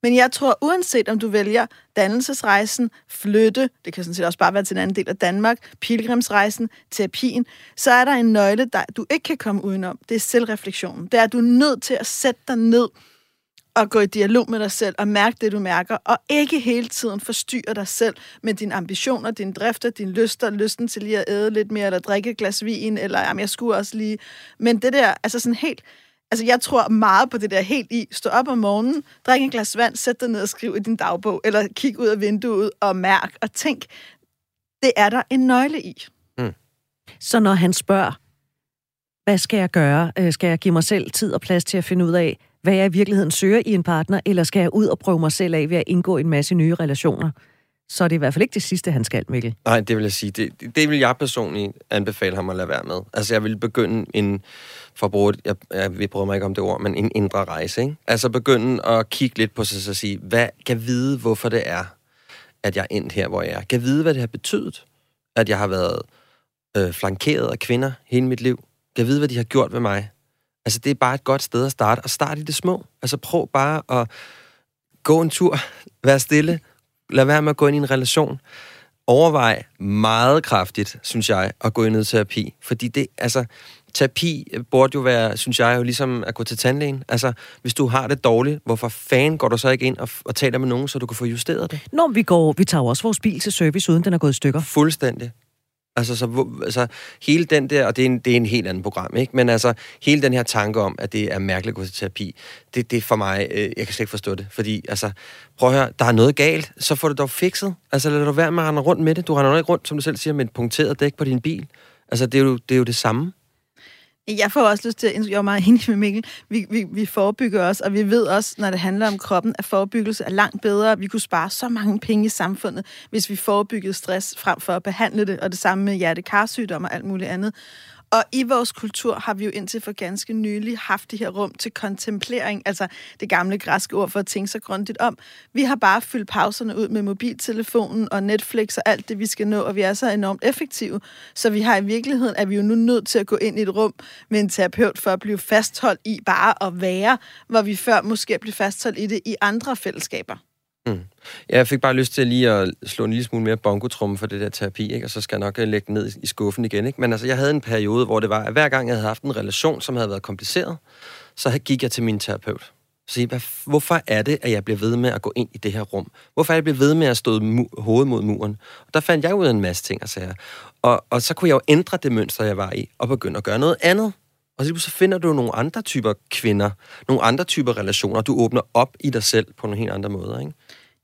Men jeg tror, uanset om du vælger dannelsesrejsen, flytte, det kan sådan set også bare være til en anden del af Danmark, pilgrimsrejsen, terapien, så er der en nøgle, der du ikke kan komme udenom. Det er selvreflektionen. Det er, at du er nødt til at sætte dig ned og gå i dialog med dig selv og mærke det, du mærker, og ikke hele tiden forstyrre dig selv med dine ambitioner, dine drifter, dine lyster, lysten til lige at æde lidt mere, eller drikke et glas vin, eller jamen, jeg skulle også lige... Men det der, altså sådan helt Altså, jeg tror meget på det der helt i. Stå op om morgenen, drik en glas vand, sæt dig ned og skriv i din dagbog, eller kig ud af vinduet og mærk og tænk. Det er der en nøgle i. Mm. Så når han spørger, hvad skal jeg gøre? Øh, skal jeg give mig selv tid og plads til at finde ud af, hvad jeg i virkeligheden søger i en partner, eller skal jeg ud og prøve mig selv af ved at indgå en masse nye relationer? Så er det i hvert fald ikke det sidste, han skal, Mikkel. Nej, det vil jeg sige. Det, det vil jeg personligt anbefale ham at lade være med. Altså, jeg vil begynde en, for at bruge et, jeg, jeg prøver mig ikke om det ord, men en indre rejse, ikke? Altså, begynde at kigge lidt på sig og sige, hvad kan vide, hvorfor det er, at jeg er endt her, hvor jeg er. Kan vide, hvad det har betydet, at jeg har været øh, flankeret af kvinder hele mit liv. Kan vide, hvad de har gjort ved mig. Altså, det er bare et godt sted at starte. Og starte i det små. Altså, prøv bare at gå en tur, være stille, lad være med at gå ind i en relation. Overvej meget kraftigt, synes jeg, at gå ind i terapi. Fordi det, altså, terapi burde jo være, synes jeg, jo ligesom at gå til tandlægen. Altså, hvis du har det dårligt, hvorfor fanden går du så ikke ind og, og taler med nogen, så du kan få justeret det? Når vi går, vi tager også vores bil til service, uden den er gået i stykker. Fuldstændig. Altså, så, hvor- altså, hele den der, og det er, en, det er en helt anden program, ikke? Men altså, hele den her tanke om, at det er mærkeligt at gå til terapi, det, det er for mig, øh, jeg kan slet ikke forstå det. Fordi, altså, prøv at høre, der er noget galt, så får du dog fikset. Altså, lad du være med at rende rundt med det. Du render jo ikke rundt, som du selv siger, med et punkteret dæk på din bil. Altså, det er jo det, er jo det samme. Jeg får også lyst til at... Jeg er meget enig med Mikkel. Vi, vi, vi forebygger os, og vi ved også, når det handler om kroppen, at forebyggelse er langt bedre. Vi kunne spare så mange penge i samfundet, hvis vi forebyggede stress frem for at behandle det, og det samme med hjertekarsygdomme og alt muligt andet. Og i vores kultur har vi jo indtil for ganske nylig haft de her rum til kontemplering, altså det gamle græske ord for at tænke sig grundigt om. Vi har bare fyldt pauserne ud med mobiltelefonen og Netflix og alt det, vi skal nå, og vi er så enormt effektive. Så vi har i virkeligheden, at vi jo nu nødt til at gå ind i et rum med en terapeut for at blive fastholdt i bare at være, hvor vi før måske blev fastholdt i det i andre fællesskaber. Mm. Ja, jeg fik bare lyst til lige at slå en lille smule mere bongotrumme for det der terapi, ikke? og så skal jeg nok øh, lægge den ned i skuffen igen. Ikke? Men altså, jeg havde en periode, hvor det var, at hver gang jeg havde haft en relation, som havde været kompliceret, så gik jeg til min terapeut. Så jeg, hvorfor er det, at jeg bliver ved med at gå ind i det her rum? Hvorfor er jeg blevet ved med at stå mu- hovedet mod muren? Og der fandt jeg ud af en masse ting og sager. Og, og så kunne jeg jo ændre det mønster, jeg var i, og begynde at gøre noget andet. Og så finder du nogle andre typer kvinder, nogle andre typer relationer. Du åbner op i dig selv på nogle helt andre måder. Ikke?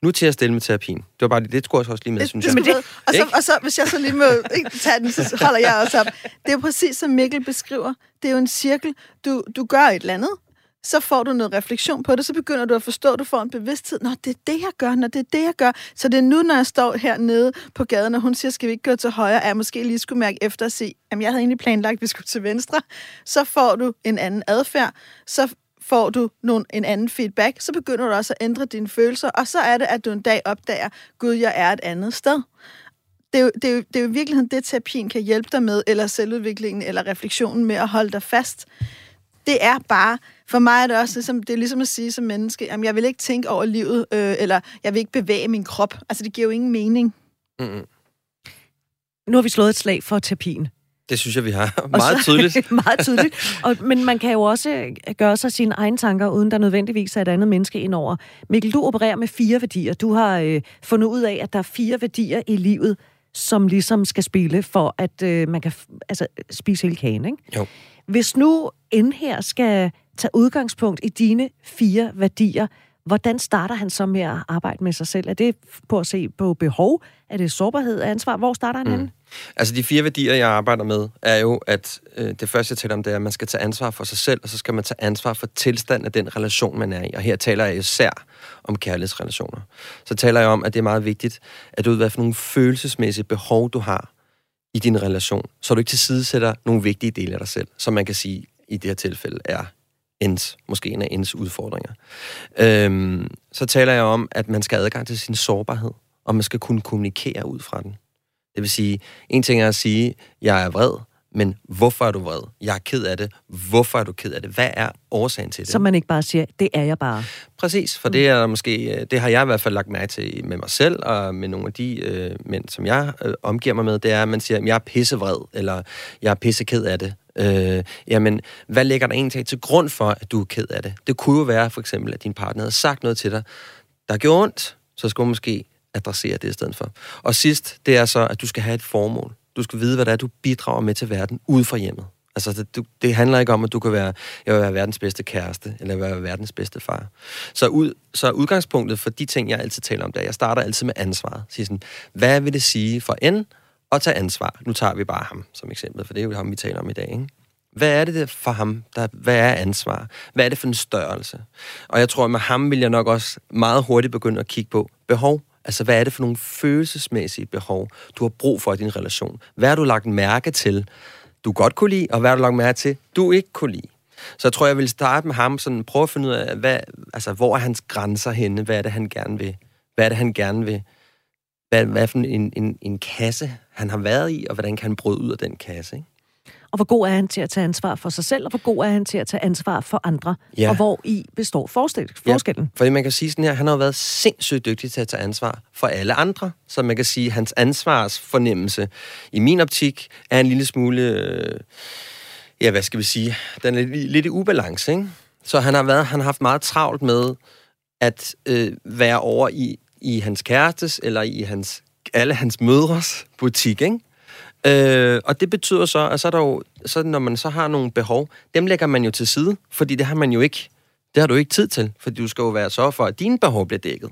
Nu til at stille med terapien. Det var bare det skulle jeg også lige med, synes jeg. det, og, så, og så, hvis jeg så lige må ikke, tage den, så holder jeg også op. Det er jo præcis, som Mikkel beskriver. Det er jo en cirkel. Du, du gør et eller andet, så får du noget refleksion på det, så begynder du at forstå, du får en bevidsthed. Nå, det er det, jeg gør, når det er det, jeg gør. Så det er nu, når jeg står hernede på gaden, og hun siger, skal vi ikke gå til højre, at jeg måske lige skulle mærke efter og se, jamen jeg havde egentlig planlagt, at vi skulle til venstre. Så får du en anden adfærd, så får du nogle, en anden feedback, så begynder du også at ændre dine følelser, og så er det, at du en dag opdager, gud, jeg er et andet sted. Det er, jo, det, er jo, det er jo i virkeligheden det, terapien kan hjælpe dig med, eller selvudviklingen, eller refleksionen med at holde dig fast. Det er bare, for mig er det også ligesom, det er ligesom at sige som menneske, jamen jeg vil ikke tænke over livet, øh, eller jeg vil ikke bevæge min krop. Altså det giver jo ingen mening. Mm-mm. Nu har vi slået et slag for terapien. Det synes jeg, vi har. Meget så- tydeligt. meget tydeligt. Og, men man kan jo også øh, gøre sig sine egne tanker, uden der nødvendigvis er et andet menneske indover. Mikkel, du opererer med fire værdier. Du har øh, fundet ud af, at der er fire værdier i livet, som ligesom skal spille for, at øh, man kan f- altså, spise hele kagen, ikke? Jo. Hvis nu en her skal tage udgangspunkt i dine fire værdier, hvordan starter han så med at arbejde med sig selv? Er det på at se på behov? Er det sårbarhed af ansvar? Hvor starter han mm. henne? Altså, de fire værdier, jeg arbejder med, er jo, at øh, det første, jeg taler om, det er, at man skal tage ansvar for sig selv, og så skal man tage ansvar for tilstanden af den relation, man er i. Og her taler jeg især om kærlighedsrelationer. Så taler jeg om, at det er meget vigtigt, at du ved, hvad for nogle følelsesmæssige behov, du har i din relation, så du ikke tilsidesætter nogle vigtige dele af dig selv, som man kan sige i det her tilfælde er ens, måske en af ens udfordringer. Øhm, så taler jeg om, at man skal have adgang til sin sårbarhed, og man skal kunne kommunikere ud fra den. Det vil sige, en ting er at sige, jeg er vred, men hvorfor er du vred? Jeg er ked af det. Hvorfor er du ked af det? Hvad er årsagen til det? Så man ikke bare siger, det er jeg bare. Præcis, for det er måske, det har jeg i hvert fald lagt mærke til med mig selv, og med nogle af de øh, mænd, som jeg øh, omgiver mig med, det er, at man siger, jeg er pissevred, eller jeg er pisseked af det. Øh, jamen, hvad ligger der egentlig til grund for, at du er ked af det? Det kunne jo være for eksempel, at din partner havde sagt noget til dig, der gjorde ondt, så skulle man måske adressere det i stedet for. Og sidst, det er så, at du skal have et formål. Du skal vide, hvad det er, du bidrager med til verden ude fra hjemmet. Altså, det, du, det handler ikke om, at du kan være, jeg vil være verdens bedste kæreste, eller jeg vil være verdens bedste far. Så, ud, så udgangspunktet for de ting, jeg altid taler om, det er, jeg starter altid med ansvaret. Siger sådan, hvad vil det sige for en og tage ansvar? Nu tager vi bare ham som eksempel, for det er jo ham, vi taler om i dag. Ikke? Hvad er det der for ham? Der, hvad er ansvar? Hvad er det for en størrelse? Og jeg tror, at med ham vil jeg nok også meget hurtigt begynde at kigge på behov. Altså, hvad er det for nogle følelsesmæssige behov, du har brug for i din relation? Hvad har du lagt mærke til, du godt kunne lide, og hvad har du lagt mærke til, du ikke kunne lide? Så jeg tror, jeg vil starte med ham, sådan prøve at finde ud af, hvad, altså, hvor er hans grænser henne? Hvad er det, han gerne vil? Hvad er det, han gerne vil? Hvad, hvad for en, en, en kasse, han har været i, og hvordan kan han bryde ud af den kasse? Ikke? Og hvor god er han til at tage ansvar for sig selv, og hvor god er han til at tage ansvar for andre? Ja. Og hvor i består forskel, forskellen? Ja, fordi man kan sige sådan her, han har været sindssygt dygtig til at tage ansvar for alle andre. Så man kan sige, at hans ansvarsfornemmelse i min optik er en lille smule, øh, ja, hvad skal vi sige, den er lidt, lidt i ubalance, ikke? Så han har, været, han har haft meget travlt med at øh, være over i, i hans kærestes, eller i hans, alle hans mødres butik, ikke? Øh, og det betyder så, at så, er der jo, så når man så har nogle behov, dem lægger man jo til side, fordi det har man jo ikke, det har du ikke tid til, fordi du skal jo være så for, at dine behov bliver dækket.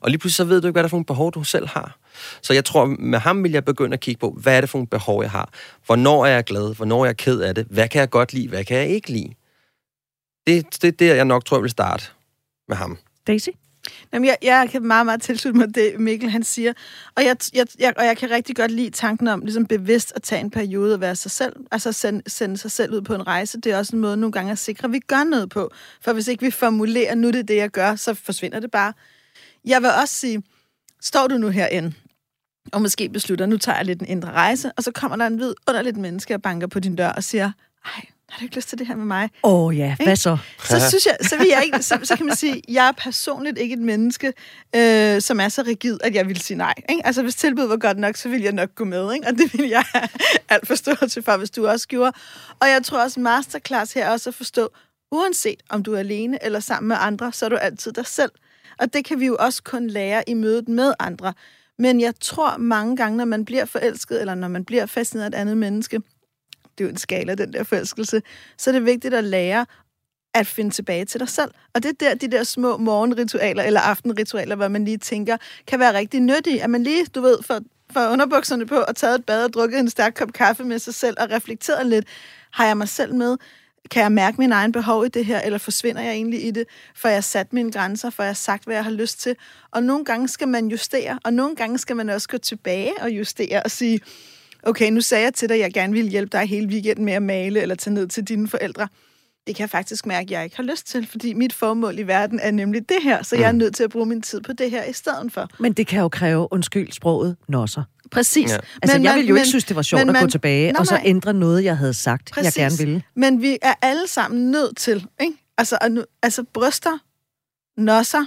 Og lige pludselig så ved du ikke, hvad der er for nogle behov, du selv har. Så jeg tror, med ham vil jeg begynde at kigge på, hvad er det for nogle behov, jeg har? Hvornår er jeg glad? Hvornår er jeg ked af det? Hvad kan jeg godt lide? Hvad kan jeg ikke lide? Det, det er der, jeg nok tror, jeg vil starte med ham. Daisy? Jamen, jeg, jeg kan meget, meget tilslutte mig det, Mikkel han siger. Og jeg, jeg, jeg, og jeg kan rigtig godt lide tanken om ligesom bevidst at tage en periode og være sig selv. Altså sende, sende sig selv ud på en rejse. Det er også en måde nogle gange at sikre, at vi gør noget på. For hvis ikke vi formulerer, nu det er det, jeg gør, så forsvinder det bare. Jeg vil også sige, står du nu herinde, og måske beslutter, nu tager jeg lidt en indre rejse, og så kommer der en hvid underligt menneske og banker på din dør og siger, ej, har du ikke lyst til det her med mig? Åh oh, ja, hvad så? Så synes jeg, så, vil jeg ikke, så, så kan man sige, jeg er personligt ikke et menneske, øh, som er så rigid, at jeg vil sige nej. Ikke? Altså hvis tilbuddet var godt nok, så ville jeg nok gå med, ikke? og det vil jeg have alt forståelse for, hvis du også gjorde. Og jeg tror også, masterclass her også at forstå, uanset om du er alene eller sammen med andre, så er du altid dig selv. Og det kan vi jo også kun lære i mødet med andre. Men jeg tror mange gange, når man bliver forelsket, eller når man bliver fascineret af et andet menneske, det er jo en skala, den der forelskelse, så er det vigtigt at lære at finde tilbage til dig selv. Og det er der, de der små morgenritualer eller aftenritualer, hvor man lige tænker, kan være rigtig nyttige. At man lige, du ved, får, får underbukserne på og taget et bad og drukket en stærk kop kaffe med sig selv og reflekteret lidt. Har jeg mig selv med? Kan jeg mærke min egen behov i det her, eller forsvinder jeg egentlig i det? For jeg har sat mine grænser, for jeg har sagt, hvad jeg har lyst til. Og nogle gange skal man justere, og nogle gange skal man også gå tilbage og justere og sige, okay, nu sagde jeg til dig, at jeg gerne ville hjælpe dig hele weekenden med at male eller tage ned til dine forældre. Det kan jeg faktisk mærke, at jeg ikke har lyst til, fordi mit formål i verden er nemlig det her, så jeg er mm. nødt til at bruge min tid på det her i stedet for. Men det kan jo kræve, undskyld sproget, nosser. Præcis. Ja. Altså, men jeg ville jo men, ikke synes, det var sjovt men, at gå tilbage og så ændre noget, jeg havde sagt, Præcis. jeg gerne ville. Men vi er alle sammen nødt til, ikke? Altså, altså bryster, nosser,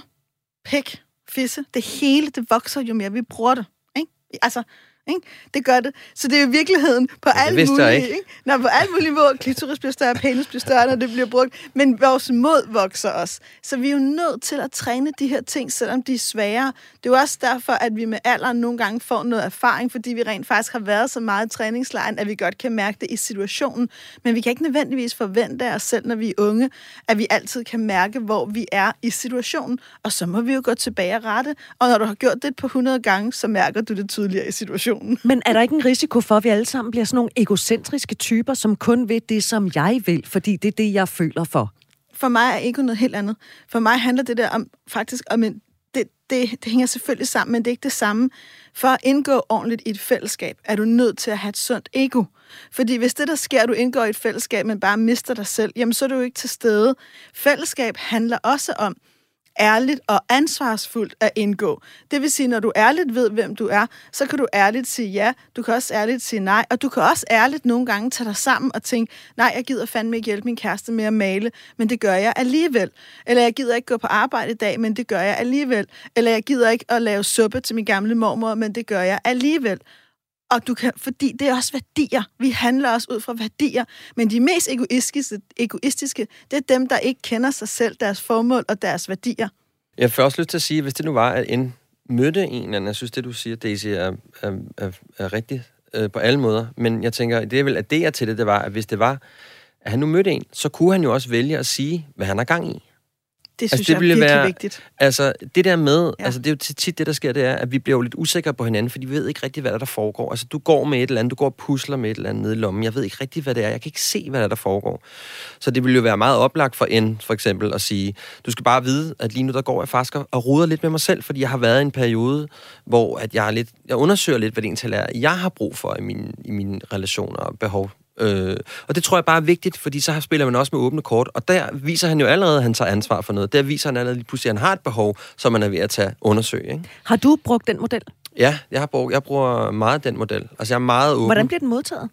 pæk, fisse, det hele, det vokser jo mere vi bruger det. Ikke? Altså, ikke? Det gør det. Så det er jo virkeligheden på ja, alle mulige... Ikke. Ikke? Når på alle mulige måder, klitoris bliver større, penis bliver større, når det bliver brugt, men vores mod vokser også. Så vi er jo nødt til at træne de her ting, selvom de er svære. Det er jo også derfor, at vi med alderen nogle gange får noget erfaring, fordi vi rent faktisk har været så meget i træningslejren, at vi godt kan mærke det i situationen. Men vi kan ikke nødvendigvis forvente af os selv, når vi er unge, at vi altid kan mærke, hvor vi er i situationen. Og så må vi jo gå tilbage og rette. Og når du har gjort det på 100 gange, så mærker du det tydeligere i situationen situationen. Men er der ikke en risiko for, at vi alle sammen bliver sådan nogle egocentriske typer, som kun vil det, som jeg vil, fordi det er det, jeg føler for? For mig er ego noget helt andet. For mig handler det der om faktisk om en det, det, det hænger selvfølgelig sammen, men det er ikke det samme. For at indgå ordentligt i et fællesskab, er du nødt til at have et sundt ego. Fordi hvis det, der sker, at du indgår i et fællesskab, men bare mister dig selv, jamen så er du jo ikke til stede. Fællesskab handler også om, ærligt og ansvarsfuldt at indgå. Det vil sige, når du ærligt ved, hvem du er, så kan du ærligt sige ja, du kan også ærligt sige nej, og du kan også ærligt nogle gange tage dig sammen og tænke, nej, jeg gider fandme ikke hjælpe min kæreste med at male, men det gør jeg alligevel. Eller jeg gider ikke gå på arbejde i dag, men det gør jeg alligevel. Eller jeg gider ikke at lave suppe til min gamle mormor, men det gør jeg alligevel. Og du kan, fordi det er også værdier. Vi handler også ud fra værdier. Men de mest egoistiske, egoistiske, det er dem, der ikke kender sig selv, deres formål og deres værdier. Jeg får også lyst til at sige, hvis det nu var, at en mødte en eller anden, jeg synes, det du siger, Daisy, er, er, er, er rigtigt øh, på alle måder. Men jeg tænker, det er vel, at det er til det, det var, at hvis det var, at han nu mødte en, så kunne han jo også vælge at sige, hvad han har gang i. Det synes altså, det jeg er virkelig være, vigtigt. Altså, det der med, ja. altså det er jo tit det, der sker, det er, at vi bliver jo lidt usikre på hinanden, for vi ved ikke rigtig, hvad der, der foregår. Altså, du går med et eller andet, du går og pusler med et eller andet nede i lommen. Jeg ved ikke rigtig, hvad det er. Jeg kan ikke se, hvad der, der foregår. Så det vil jo være meget oplagt for en, for eksempel, at sige, du skal bare vide, at lige nu, der går jeg faktisk og ruder lidt med mig selv, fordi jeg har været i en periode, hvor at jeg, er lidt, jeg undersøger lidt, hvad det egentlig er, jeg har brug for i mine, i mine relationer og behov Øh, og det tror jeg bare er vigtigt, fordi så spiller man også med åbne kort, og der viser han jo allerede, at han tager ansvar for noget. Der viser han allerede lige pludselig, at han har et behov, som man er ved at tage undersøge. Ikke? Har du brugt den model? Ja, jeg, har brugt, jeg bruger meget den model. Altså, jeg er meget åben. Hvordan bliver den modtaget?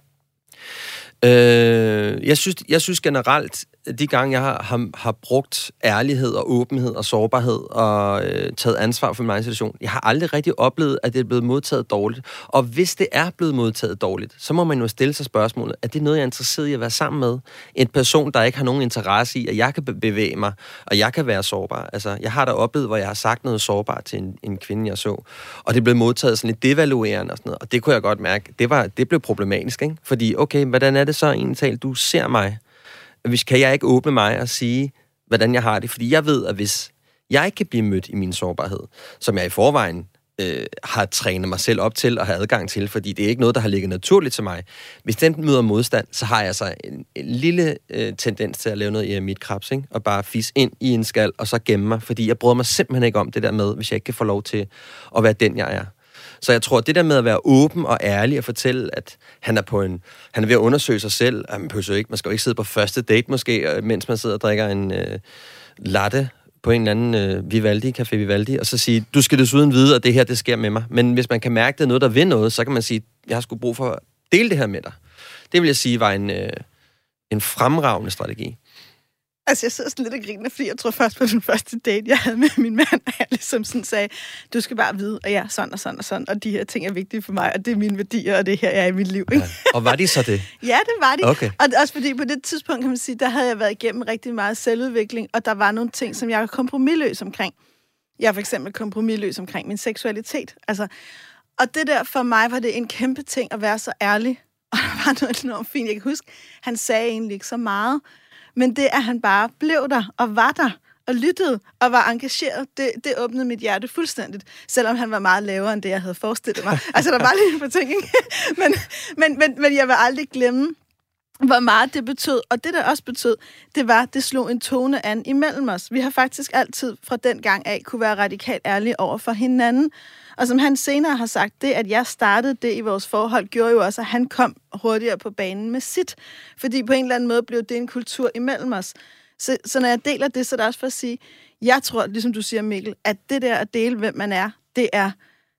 Øh, jeg, synes, jeg synes generelt, de gange, jeg har, har, har brugt ærlighed og åbenhed og sårbarhed og øh, taget ansvar for min egen situation, jeg har aldrig rigtig oplevet, at det er blevet modtaget dårligt. Og hvis det er blevet modtaget dårligt, så må man jo stille sig spørgsmålet, er det noget, jeg er interesseret i at være sammen med? En person, der ikke har nogen interesse i, at jeg kan bevæge mig, og jeg kan være sårbar. Altså, jeg har da oplevet, hvor jeg har sagt noget sårbart til en, en kvinde, jeg så, og det blev modtaget sådan lidt devaluerende og sådan noget, og det kunne jeg godt mærke, det, var, det blev problematisk, ikke? Fordi, okay, hvordan er det så egentlig, du ser mig? Hvis kan jeg ikke åbne mig og sige, hvordan jeg har det? Fordi jeg ved, at hvis jeg ikke kan blive mødt i min sårbarhed, som jeg i forvejen øh, har trænet mig selv op til og har adgang til, fordi det er ikke noget, der har ligget naturligt til mig. Hvis den møder modstand, så har jeg så en, en lille øh, tendens til at lave noget i mit krebs, ikke? og bare fis ind i en skal, og så gemme mig, fordi jeg bryder mig simpelthen ikke om det der med, hvis jeg ikke kan få lov til at være den, jeg er. Så jeg tror, at det der med at være åben og ærlig og fortælle, at han er, på en, han er ved at undersøge sig selv, man, ikke, man skal jo ikke sidde på første date måske, øh, mens man sidder og drikker en øh, latte på en eller anden øh, Vivaldi, Café Vivaldi, og så sige, du skal desuden vide, at det her, det sker med mig. Men hvis man kan mærke, at det er noget, der vil noget, så kan man sige, jeg har sgu brug for at dele det her med dig. Det vil jeg sige var en, øh, en fremragende strategi. Altså, jeg sidder sådan lidt og griner, fordi jeg tror først på den første date, jeg havde med min mand, at jeg ligesom sådan sagde, du skal bare vide, at jeg er sådan og sådan og sådan, og de her ting er vigtige for mig, og det er mine værdier, og det her er i mit liv. Ikke? Ja. Og var de så det? ja, det var de. Okay. Og også fordi på det tidspunkt, kan man sige, der havde jeg været igennem rigtig meget selvudvikling, og der var nogle ting, som jeg var kompromilløs omkring. Jeg er for eksempel kompromilløs omkring min seksualitet. Altså, og det der for mig var det en kæmpe ting at være så ærlig. Og der var noget enormt fint. Jeg kan huske, han sagde egentlig ikke så meget, men det, at han bare blev der og var der og lyttede og var engageret, det, det åbnede mit hjerte fuldstændigt, selvom han var meget lavere end det, jeg havde forestillet mig. altså, der var lige en fortænkning. men, men, men, men jeg vil aldrig glemme, hvor meget det betød. Og det, der også betød, det var, det slog en tone an imellem os. Vi har faktisk altid fra den gang af kunne være radikalt ærlige over for hinanden. Og som han senere har sagt, det at jeg startede det i vores forhold, gjorde jo også, at han kom hurtigere på banen med sit. Fordi på en eller anden måde blev det en kultur imellem os. Så, så når jeg deler det, så er det også for at sige, jeg tror, ligesom du siger, Mikkel, at det der at dele, hvem man er, det er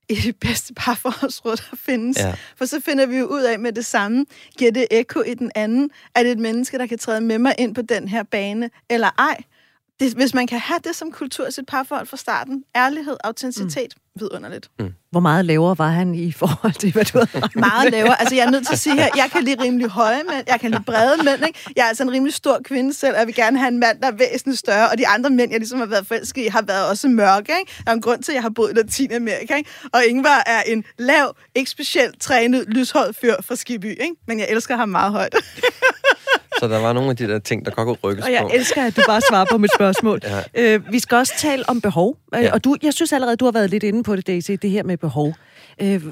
i det bedste parforholdsråd, der findes. Ja. For så finder vi jo ud af med det samme, giver det ekko i den anden, er det et menneske, der kan træde med mig ind på den her bane, eller ej det, hvis man kan have det som kultur sit parforhold fra starten, ærlighed, autenticitet, mm. vidunderligt. Mm. Hvor meget lavere var han i forhold til, hvad du havde Meget lavere. Altså, jeg er nødt til at sige her, jeg kan lide rimelig høje mænd, jeg kan lide brede mænd, ikke? Jeg er altså en rimelig stor kvinde selv, og jeg vil gerne have en mand, der er væsentligt større, og de andre mænd, jeg ligesom har været forelsket i, har været også mørke, ikke? Der er en grund til, at jeg har boet i Latinamerika, ikke? Og Ingvar er en lav, ikke specielt trænet, lyshåret fyr fra Skiby, ikke? Men jeg elsker ham meget højt. Så der var nogle af de der ting, der godt kunne rykkes Og jeg på. elsker, at du bare svarer på mit spørgsmål. ja. øh, vi skal også tale om behov. Øh, ja. Og du, jeg synes allerede, du har været lidt inde på det, Daisy, det her med behov. Øh,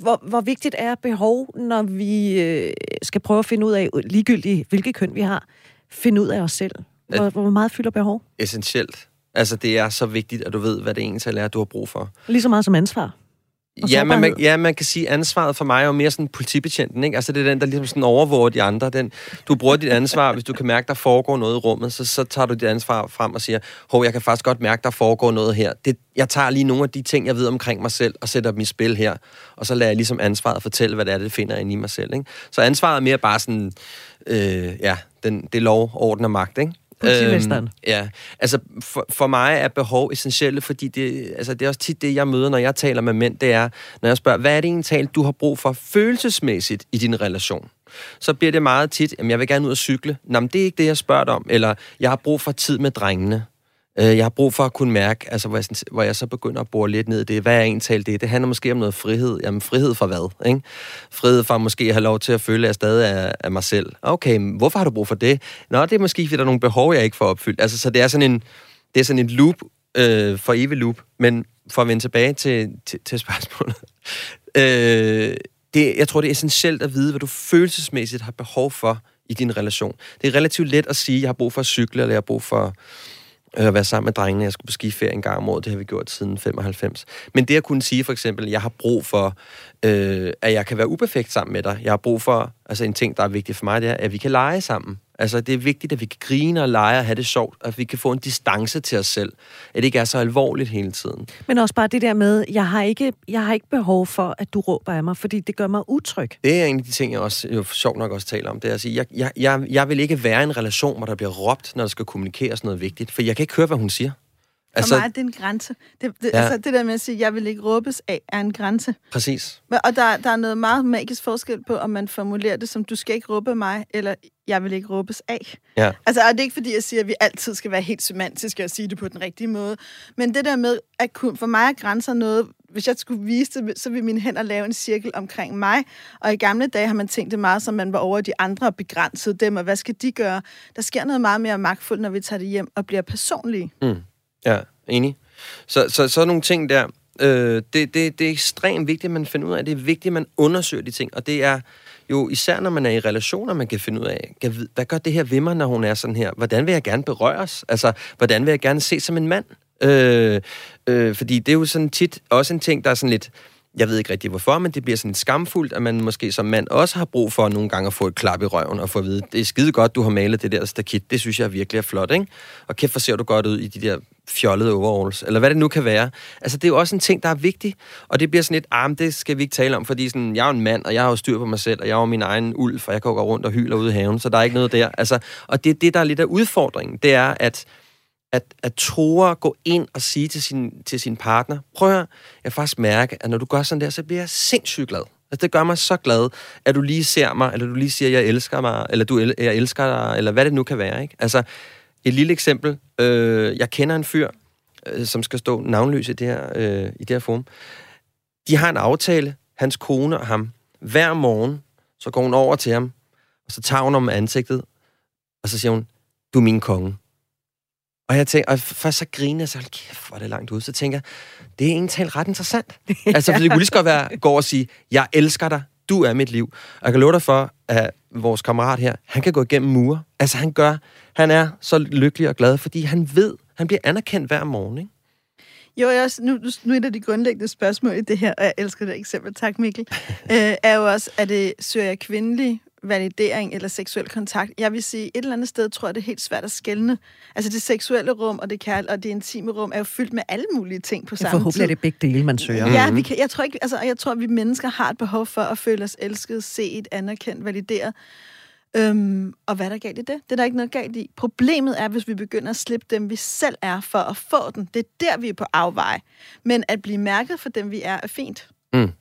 hvor, hvor vigtigt er behov, når vi øh, skal prøve at finde ud af, ligegyldigt hvilket køn vi har, finde ud af os selv? Hvor, hvor meget fylder behov? Essentielt. Altså, det er så vigtigt, at du ved, hvad det egentlig er, du har brug for. Lige så meget som ansvar. Ja man, man, ja, man kan sige, at ansvaret for mig er jo mere sådan politibetjenten, ikke? Altså, det er den, der ligesom sådan overvåger de andre. Den, du bruger dit ansvar, hvis du kan mærke, der foregår noget i rummet, så, så tager du dit ansvar frem og siger, hov, jeg kan faktisk godt mærke, der foregår noget her. Det, jeg tager lige nogle af de ting, jeg ved omkring mig selv, og sætter dem i spil her. Og så lader jeg ligesom ansvaret fortælle, hvad det er, det finder inde i mig selv, ikke? Så ansvaret er mere bare sådan, øh, ja, den, det lov, orden og magt, ikke? Øhm, ja, altså for, for mig er behov essentielle, fordi det, altså, det er også tit det, jeg møder, når jeg taler med mænd, det er, når jeg spørger, hvad er det egentlig, du har brug for følelsesmæssigt i din relation? Så bliver det meget tit, at jeg vil gerne ud og cykle. Nå, men det er ikke det, jeg spørger om. Eller, jeg har brug for tid med drengene. Øh, jeg har brug for at kunne mærke, altså, hvor, jeg, hvor jeg så begynder at bore lidt ned i det. Hvad er egentlig det? Det handler måske om noget frihed. Jamen, frihed for hvad? Ikke? Frihed for måske at have lov til at føle, at jeg stadig er, er mig selv. Okay, hvorfor har du brug for det? Nå, det er måske, fordi der er nogle behov, jeg ikke får opfyldt. Altså, så det er sådan en, det er sådan en loop, øh, for evig loop. Men for at vende tilbage til, til, til spørgsmålet. øh, det, jeg tror, det er essentielt at vide, hvad du følelsesmæssigt har behov for i din relation. Det er relativt let at sige, at jeg har brug for at cykle, eller jeg har brug for at være sammen med drengene. Jeg skulle på skiferie en gang om året. Det har vi gjort siden 95. Men det at kunne sige for eksempel, at jeg har brug for, øh, at jeg kan være uperfekt sammen med dig. Jeg har brug for Altså en ting, der er vigtig for mig, det er, at vi kan lege sammen. Altså, det er vigtigt, at vi kan grine og lege og have det sjovt, at vi kan få en distance til os selv. At det ikke er så alvorligt hele tiden. Men også bare det der med, jeg har ikke, jeg har ikke behov for, at du råber af mig, fordi det gør mig utryg. Det er en af de ting, jeg også jo sjovt nok også taler om. Det er at sige, jeg, jeg, jeg, jeg vil ikke være i en relation, hvor der bliver råbt, når der skal kommunikeres noget vigtigt. For jeg kan ikke høre, hvad hun siger. Altså, for mig er det en grænse. Det, det, ja. altså, det der med at sige, at jeg vil ikke råbes af, er en grænse. Præcis. Og der, der er noget meget magisk forskel på, om man formulerer det som, du skal ikke råbe mig, eller jeg vil ikke råbes af. Ja. Altså, og det er ikke fordi, jeg siger, at vi altid skal være helt semantiske og sige det på den rigtige måde. Men det der med, at kun, for mig er grænser noget, hvis jeg skulle vise det, så vil mine hænder lave en cirkel omkring mig. Og i gamle dage har man tænkt det meget, som man var over de andre og begrænsede dem, og hvad skal de gøre? Der sker noget meget mere magtfuldt, når vi tager det hjem og bliver personlige. Mm. Ja, enig. Så, så, så nogle ting der, øh, det, det, det er ekstremt vigtigt, at man finder ud af. Det er vigtigt, at man undersøger de ting, og det er jo især, når man er i relationer, man kan finde ud af, kan, hvad gør det her ved mig, når hun er sådan her? Hvordan vil jeg gerne berøres? Altså, hvordan vil jeg gerne se som en mand? Øh, øh, fordi det er jo sådan tit også en ting, der er sådan lidt jeg ved ikke rigtig hvorfor, men det bliver sådan lidt skamfuldt, at man måske som mand også har brug for nogle gange at få et klap i røven og få at vide, det er skide godt, du har malet det der stakit, det synes jeg virkelig er flot, ikke? Og kæft, hvor ser du godt ud i de der fjollede overalls, eller hvad det nu kan være. Altså, det er jo også en ting, der er vigtig, og det bliver sådan lidt, ah, det skal vi ikke tale om, fordi sådan, jeg er en mand, og jeg har jo styr på mig selv, og jeg er min egen ulv, for jeg kan jo gå rundt og hyler ude i haven, så der er ikke noget der. Altså, og det, det, der er lidt af udfordringen, det er, at at, at tro at gå ind og sige til sin, til sin partner, prøv at høre, jeg faktisk mærke, at når du gør sådan der, så bliver jeg sindssygt glad. Altså, det gør mig så glad, at du lige ser mig, eller du lige siger, jeg elsker mig, eller du, jeg elsker dig, eller hvad det nu kan være, ikke? Altså, et lille eksempel. Øh, jeg kender en fyr, øh, som skal stå navnløs i det her, øh, i det her forum. De har en aftale, hans kone og ham. Hver morgen, så går hun over til ham, og så tager hun om ansigtet, og så siger hun, du er min konge. Og jeg tænker, og først så griner jeg, så hold kæft, hvor er det langt ud. Så tænker jeg, det er egentlig ret interessant. altså, for det kunne lige så godt være, gå og sige, jeg elsker dig, du er mit liv. Og jeg kan love dig for, at vores kammerat her, han kan gå igennem mure. Altså, han gør, han er så lykkelig og glad, fordi han ved, han bliver anerkendt hver morgen, ikke? Jo, jeg også, nu, nu er det de grundlæggende spørgsmål i det her, og jeg elsker det eksempel, tak Mikkel, øh, er jo også, er det, søger jeg kvindelig validering eller seksuel kontakt. Jeg vil sige, et eller andet sted tror jeg, det er helt svært at skælne. Altså det seksuelle rum og det kærl og det intime rum er jo fyldt med alle mulige ting på samme tid. Forhåbentlig er det begge dele, man søger. Ja, vi kan, jeg, tror ikke, altså, jeg tror, at vi mennesker har et behov for at føle os elsket, set, anerkendt, valideret. Øhm, og hvad er der galt i det? Det er der ikke noget galt i. Problemet er, hvis vi begynder at slippe dem, vi selv er, for at få den. Det er der, vi er på afvej. Men at blive mærket for dem, vi er, er fint. Mm.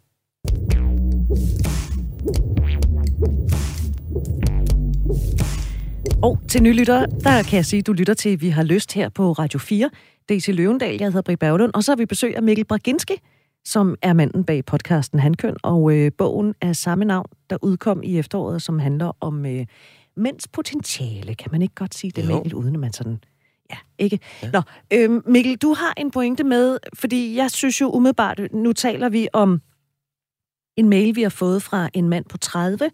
Og til nylytter, der kan jeg sige, at du lytter til Vi har lyst her på Radio 4. Det er til Løvendal, jeg hedder Britt Berglund, og så har vi besøg af Mikkel Braginski, som er manden bag podcasten Handkøn, og øh, bogen af samme navn, der udkom i efteråret, som handler om øh, mænds potentiale. Kan man ikke godt sige det, Mikkel, uden at man sådan... Ja, ikke? Ja. Nå, øh, Mikkel, du har en pointe med, fordi jeg synes jo umiddelbart, nu taler vi om en mail, vi har fået fra en mand på 30,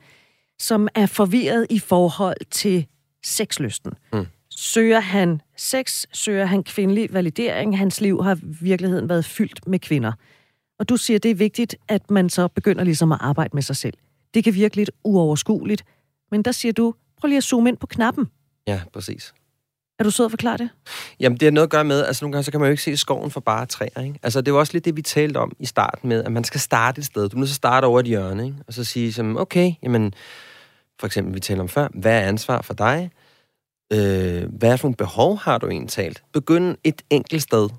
som er forvirret i forhold til sexlysten. Mm. Søger han sex, søger han kvindelig validering. Hans liv har i virkeligheden været fyldt med kvinder. Og du siger, det er vigtigt, at man så begynder ligesom at arbejde med sig selv. Det kan virke lidt uoverskueligt, men der siger du, prøv lige at zoome ind på knappen. Ja, præcis. Er du sød at forklare det? Jamen, det har noget at gøre med, altså nogle gange så kan man jo ikke se skoven for bare træer, ikke? Altså, det var også lidt det, vi talte om i starten med, at man skal starte et sted. Du må så starte over et hjørne, ikke? Og så sige som, okay, jamen, for eksempel, vi talte om før, hvad er ansvar for dig? Øh, hvad for nogle behov har du egentlig talt? Begynd et enkelt sted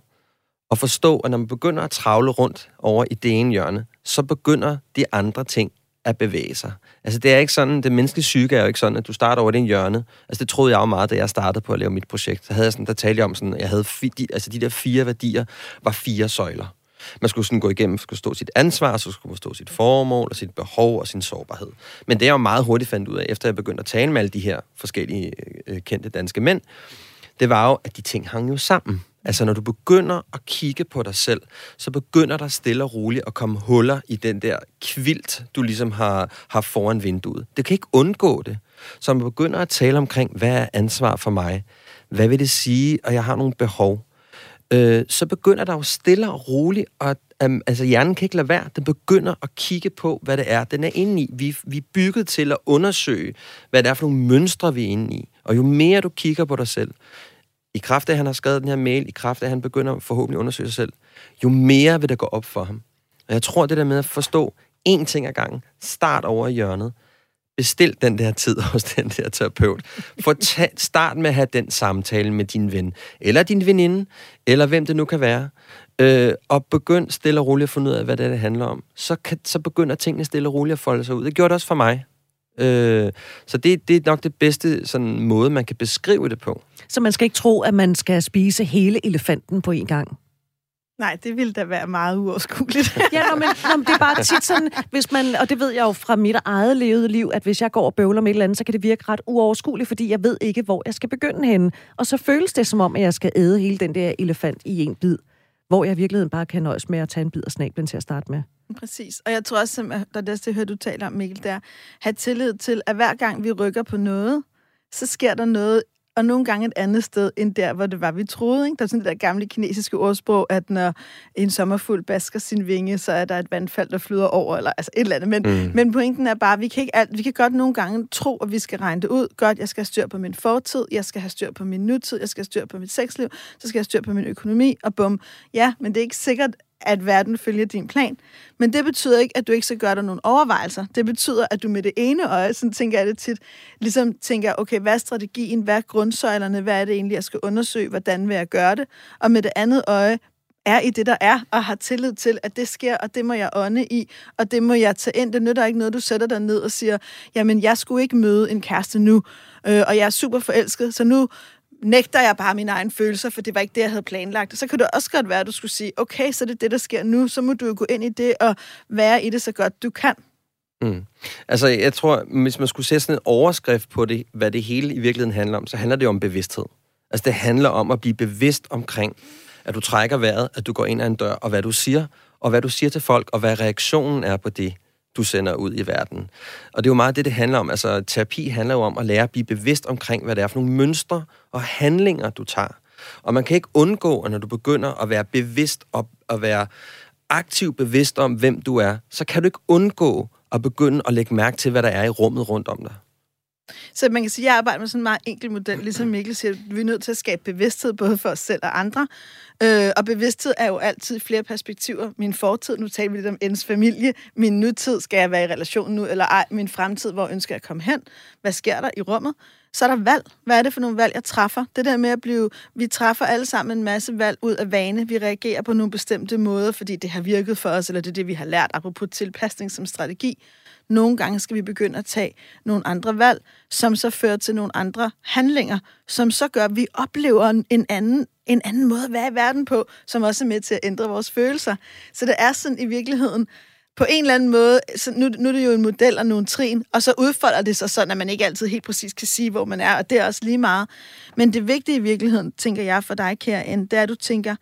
og forstå, at når man begynder at travle rundt over i det ene hjørne, så begynder de andre ting at bevæge sig. Altså, det er ikke sådan, det menneskelige psyke er jo ikke sådan, at du starter over det hjørne. Altså, det troede jeg jo meget, da jeg startede på at lave mit projekt. Så havde jeg sådan, der talte jeg om sådan, jeg havde, fi, altså de der fire værdier var fire søjler. Man skulle sådan gå igennem, skulle stå sit ansvar, så skulle man stå sit formål og sit behov og sin sårbarhed. Men det er jo meget hurtigt fandt ud af, efter jeg begyndte at tale med alle de her forskellige øh, kendte danske mænd, det var jo, at de ting hang jo sammen. Altså, når du begynder at kigge på dig selv, så begynder der stille og roligt at komme huller i den der kvilt, du ligesom har, har foran vinduet. Det kan ikke undgå det. Så man begynder at tale omkring, hvad er ansvar for mig? Hvad vil det sige, at jeg har nogle behov? Øh, så begynder der jo stille og roligt og Um, altså hjernen kan ikke lade være. Den begynder at kigge på, hvad det er, den er inde i. Vi, vi er bygget til at undersøge, hvad det er for nogle mønstre, vi er inde i. Og jo mere du kigger på dig selv, i kraft af, at han har skrevet den her mail, i kraft af, at han begynder forhåbentlig at undersøge sig selv, jo mere vil der gå op for ham. Og jeg tror, det der med at forstå én ting ad gangen, start over i hjørnet, bestil den der tid hos den der terapeut. For start med at have den samtale med din ven, eller din veninde, eller hvem det nu kan være, øh, og begynd stille og roligt at finde ud af, hvad det, er, det handler om. Så, kan, så begynder tingene stille og roligt at folde sig ud. Det gjorde det også for mig. Øh, så det, det er nok det bedste sådan, måde, man kan beskrive det på. Så man skal ikke tro, at man skal spise hele elefanten på en gang? Nej, det ville da være meget uoverskueligt. ja, nå, men, nå, men det er bare tit sådan, hvis man, og det ved jeg jo fra mit eget levede liv, at hvis jeg går og bøvler med et eller andet, så kan det virke ret uoverskueligt, fordi jeg ved ikke, hvor jeg skal begynde henne. Og så føles det som om, at jeg skal æde hele den der elefant i en bid, hvor jeg i virkeligheden bare kan nøjes med at tage en bid af snablen til at starte med. Præcis. Og jeg tror også, at der er det, du taler om, Mikkel, der have tillid til, at hver gang vi rykker på noget, så sker der noget og nogle gange et andet sted, end der, hvor det var, vi troede. Ikke? Der er sådan det der gamle kinesiske ordsprog, at når en sommerfugl basker sin vinge, så er der et vandfald, der flyder over, eller altså et eller andet. Men, mm. men pointen er bare, at vi kan, ikke alt, vi kan godt nogle gange tro, at vi skal regne det ud. Godt, jeg skal have styr på min fortid, jeg skal have styr på min nutid, jeg skal have styr på mit sexliv, så skal jeg have styr på min økonomi, og bum. Ja, men det er ikke sikkert, at verden følger din plan. Men det betyder ikke, at du ikke skal gøre dig nogle overvejelser. Det betyder, at du med det ene øje, sådan tænker jeg det tit, ligesom tænker, okay, hvad er strategien, hvad er grundsøjlerne, hvad er det egentlig, jeg skal undersøge, hvordan vil jeg gøre det? Og med det andet øje, er i det, der er, og har tillid til, at det sker, og det må jeg ånde i, og det må jeg tage ind. Det nytter ikke noget, du sætter dig ned og siger, jamen, jeg skulle ikke møde en kæreste nu, øh, og jeg er super forelsket, så nu nægter jeg bare mine egne følelser, for det var ikke det, jeg havde planlagt. Så kan det også godt være, at du skulle sige, okay, så det er det, der sker nu, så må du jo gå ind i det og være i det så godt du kan. Mm. Altså, jeg tror, hvis man skulle sætte sådan en overskrift på det, hvad det hele i virkeligheden handler om, så handler det om bevidsthed. Altså, det handler om at blive bevidst omkring, at du trækker vejret, at du går ind ad en dør, og hvad du siger, og hvad du siger til folk, og hvad reaktionen er på det du sender ud i verden. Og det er jo meget det, det handler om. Altså, terapi handler jo om at lære at blive bevidst omkring, hvad det er for nogle mønstre og handlinger, du tager. Og man kan ikke undgå, at når du begynder at være bevidst og at være aktivt bevidst om, hvem du er, så kan du ikke undgå at begynde at lægge mærke til, hvad der er i rummet rundt om dig. Så man kan sige, at jeg arbejder med sådan en meget enkel model, ligesom Mikkel siger, vi er nødt til at skabe bevidsthed både for os selv og andre. Øh, og bevidsthed er jo altid flere perspektiver. Min fortid, nu taler vi lidt om ens familie. Min nutid, skal jeg være i relation nu eller ej? Min fremtid, hvor ønsker jeg at komme hen? Hvad sker der i rummet? Så er der valg. Hvad er det for nogle valg, jeg træffer? Det der med at blive... Vi træffer alle sammen en masse valg ud af vane. Vi reagerer på nogle bestemte måder, fordi det har virket for os, eller det er det, vi har lært, apropos tilpasning som strategi. Nogle gange skal vi begynde at tage nogle andre valg, som så fører til nogle andre handlinger, som så gør, at vi oplever en anden, en anden måde at være i verden på, som også er med til at ændre vores følelser. Så det er sådan i virkeligheden, på en eller anden måde, så nu, nu er det jo en model og nogle trin, og så udfolder det sig sådan, at man ikke altid helt præcis kan sige, hvor man er, og det er også lige meget. Men det vigtige i virkeligheden, tænker jeg for dig, kære Anne, det er, at du tænker,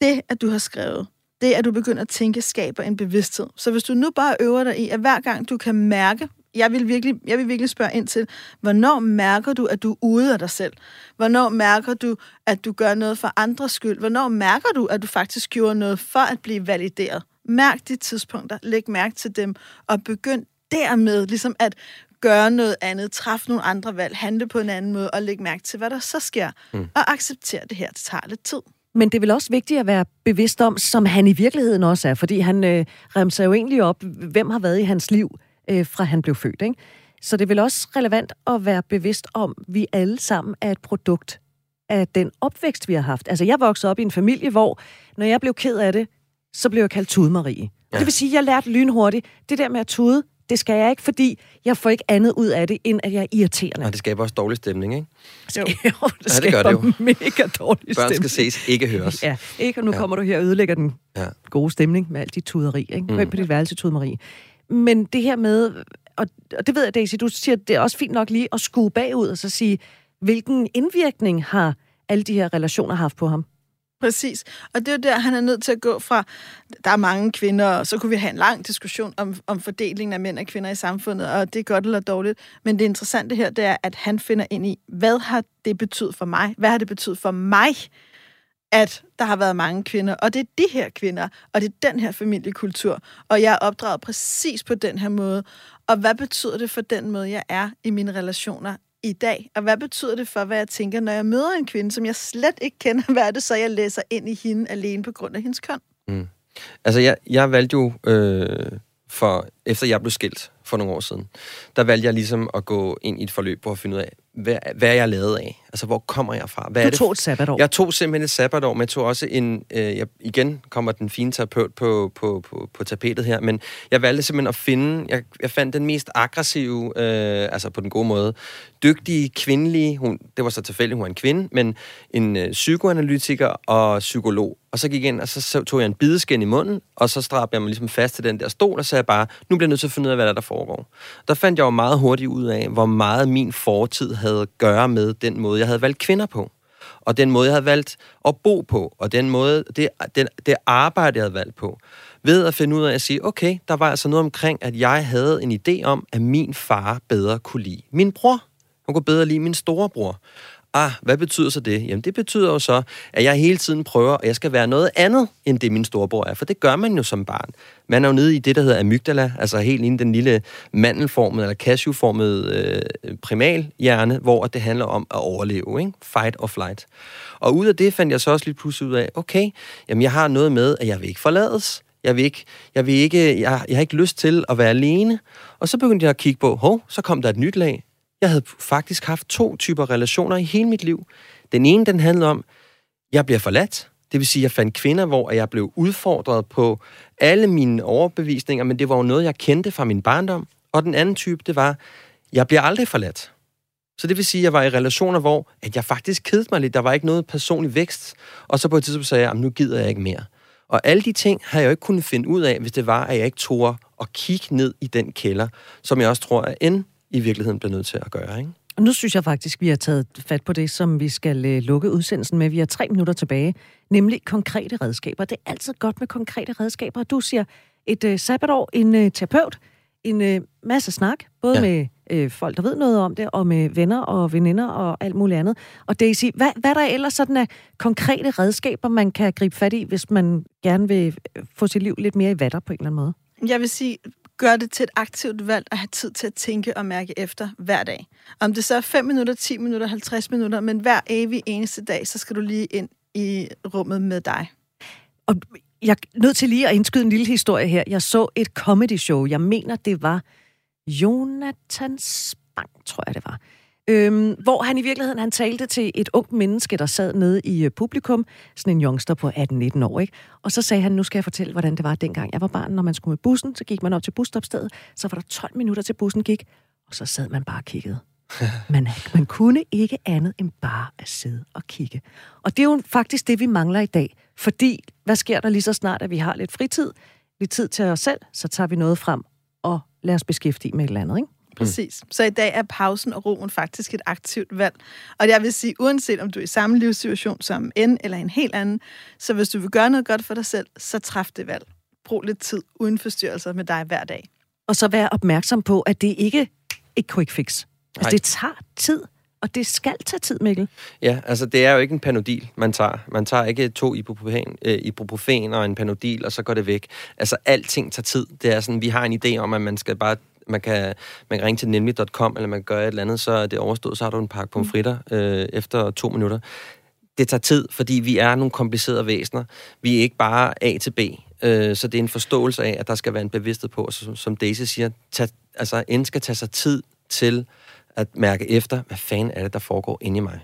det, at du har skrevet, det, at du begynder at tænke, skaber en bevidsthed. Så hvis du nu bare øver dig i, at hver gang du kan mærke, jeg vil, virkelig, jeg vil virkelig spørge ind til, hvornår mærker du, at du er ude af dig selv? Hvornår mærker du, at du gør noget for andres skyld? Hvornår mærker du, at du faktisk gjorde noget for at blive valideret? Mærk de tidspunkter, læg mærke til dem, og begynd dermed ligesom at gøre noget andet, træffe nogle andre valg, handle på en anden måde, og lægge mærke til, hvad der så sker. Mm. Og acceptere det her, det tager lidt tid. Men det er vel også vigtigt at være bevidst om, som han i virkeligheden også er, fordi han øh, remser jo egentlig op, hvem har været i hans liv, øh, fra han blev født. Ikke? Så det er vel også relevant at være bevidst om, at vi alle sammen er et produkt af den opvækst, vi har haft. Altså, jeg voksede op i en familie, hvor når jeg blev ked af det, så blev jeg kaldt Tudemarie. Ja. Det vil sige, at jeg lærte lynhurtigt, det der med at tude, det skal jeg ikke, fordi jeg får ikke andet ud af det, end at jeg er irriterende. Og det skaber også dårlig stemning, ikke? Jo, jo det, ja, det gør det jo. mega dårlig Børn skal ses, ikke høres. Ja, ikke? Og nu ja. kommer du her og ødelægger den ja. gode stemning med alt dit tuderi. Ikke? Gå mm. på dit værelse, tudemari. Men det her med, og, og det ved jeg, Daisy, du siger, det er også fint nok lige at skue bagud og så sige, hvilken indvirkning har alle de her relationer haft på ham? Præcis. Og det er jo der, han er nødt til at gå fra, der er mange kvinder, og så kunne vi have en lang diskussion om, om fordelingen af mænd og kvinder i samfundet, og det er godt eller dårligt. Men det interessante her, det er, at han finder ind i, hvad har det betydet for mig? Hvad har det betydet for mig, at der har været mange kvinder, og det er de her kvinder, og det er den her familiekultur, og jeg er opdraget præcis på den her måde. Og hvad betyder det for den måde, jeg er i mine relationer i dag? Og hvad betyder det for, hvad jeg tænker, når jeg møder en kvinde, som jeg slet ikke kender? Hvad er det så, jeg læser ind i hende alene på grund af hendes køn? Mm. Altså, jeg, jeg valgte jo, øh, for, efter jeg blev skilt for nogle år siden, der valgte jeg ligesom at gå ind i et forløb på at finde ud af, hvad, hvad er jeg lavet af? Altså, hvor kommer jeg fra? Hvad du er det? tog et sabbatår. Jeg tog simpelthen et sabbatår, men jeg tog også en... Øh, jeg, igen kommer den fine terapeut på, på, på, på tapetet her, men jeg valgte simpelthen at finde... Jeg, jeg fandt den mest aggressive, øh, altså på den gode måde, dygtige, kvindelige... Hun, det var så tilfældigt, hun var en kvinde, men en øh, psykoanalytiker og psykolog. Og så gik jeg ind, og så tog jeg en bideskin i munden, og så strabte jeg mig ligesom fast til den der stol, og sagde bare, nu bliver jeg nødt til at finde ud af, hvad der, der foregår. Der fandt jeg jo meget hurtigt ud af, hvor meget min fortid havde at gøre med den måde, jeg havde valgt kvinder på. Og den måde, jeg havde valgt at bo på, og den måde, det, den, det arbejde, jeg havde valgt på. Ved at finde ud af at sige, okay, der var altså noget omkring, at jeg havde en idé om, at min far bedre kunne lide min bror. Hun kunne bedre lide min storebror. Ah, hvad betyder så det? Jamen, det betyder jo så, at jeg hele tiden prøver, at jeg skal være noget andet, end det min storebror er. For det gør man jo som barn. Man er jo nede i det, der hedder amygdala, altså helt inde i den lille mandelformede eller cashewformede øh, primalhjerne, hvor det handler om at overleve, ikke? Fight or flight. Og ud af det fandt jeg så også lidt pludselig ud af, okay, jamen jeg har noget med, at jeg vil ikke forlades. Jeg vil ikke, jeg vil ikke, jeg, jeg har ikke lyst til at være alene. Og så begyndte jeg at kigge på, hov, så kom der et nyt lag. Jeg havde faktisk haft to typer relationer i hele mit liv. Den ene, den handlede om, jeg bliver forladt. Det vil sige, at jeg fandt kvinder, hvor jeg blev udfordret på alle mine overbevisninger, men det var jo noget, jeg kendte fra min barndom. Og den anden type, det var, jeg bliver aldrig forladt. Så det vil sige, at jeg var i relationer, hvor at jeg faktisk kedede mig lidt. Der var ikke noget personlig vækst. Og så på et tidspunkt sagde jeg, at nu gider jeg ikke mere. Og alle de ting har jeg jo ikke kunnet finde ud af, hvis det var, at jeg ikke tog at kigge ned i den kælder, som jeg også tror, er en i virkeligheden bliver nødt til at gøre. Ikke? Og nu synes jeg faktisk, vi har taget fat på det, som vi skal øh, lukke udsendelsen med. Vi har tre minutter tilbage, nemlig konkrete redskaber. Det er altid godt med konkrete redskaber. Du siger et øh, sabbatår, en øh, terapeut, en øh, masse snak, både ja. med øh, folk, der ved noget om det, og med venner og veninder og alt muligt andet. Og Daisy, hvad, hvad der ellers sådan af konkrete redskaber, man kan gribe fat i, hvis man gerne vil øh, få sit liv lidt mere i vatter på en eller anden måde? Jeg vil sige, gør det til et aktivt valg at have tid til at tænke og mærke efter hver dag. Om det så er 5 minutter, 10 minutter, 50 minutter, men hver evig eneste dag, så skal du lige ind i rummet med dig. Og jeg er nødt til lige at indskyde en lille historie her. Jeg så et comedy show. Jeg mener, det var Jonathan Spang, tror jeg det var Øhm, hvor han i virkeligheden han talte til et ungt menneske, der sad nede i uh, publikum, sådan en youngster på 18-19 år, ikke? Og så sagde han, nu skal jeg fortælle, hvordan det var dengang jeg var barn. Når man skulle med bussen, så gik man op til busstopstedet, så var der 12 minutter til bussen gik, og så sad man bare og kiggede. Man, man kunne ikke andet end bare at sidde og kigge. Og det er jo faktisk det, vi mangler i dag. Fordi, hvad sker der lige så snart, at vi har lidt fritid, lidt tid til os selv, så tager vi noget frem og lader os beskæftige med et eller andet, ikke? Præcis. Så i dag er pausen og roen faktisk et aktivt valg. Og jeg vil sige, uanset om du er i samme livssituation som en eller en helt anden, så hvis du vil gøre noget godt for dig selv, så træf det valg. Brug lidt tid uden forstyrrelser med dig hver dag. Og så vær opmærksom på, at det ikke er et quick fix. Altså, Nej. det tager tid. Og det skal tage tid, Mikkel. Ja, altså det er jo ikke en panodil, man tager. Man tager ikke to ibuprofen, øh, ibuprofen og en panodil, og så går det væk. Altså alting tager tid. Det er sådan, vi har en idé om, at man skal bare man kan, man kan ringe til nemlig.com, eller man kan gøre et eller andet, så er det overstået, så har du en pakke pomfritter øh, efter to minutter. Det tager tid, fordi vi er nogle komplicerede væsener. Vi er ikke bare A til B. Øh, så det er en forståelse af, at der skal være en bevidsthed på, som, som Daisy siger, tag, altså en skal tage sig tid til at mærke efter, hvad fanden er det, der foregår inde i mig.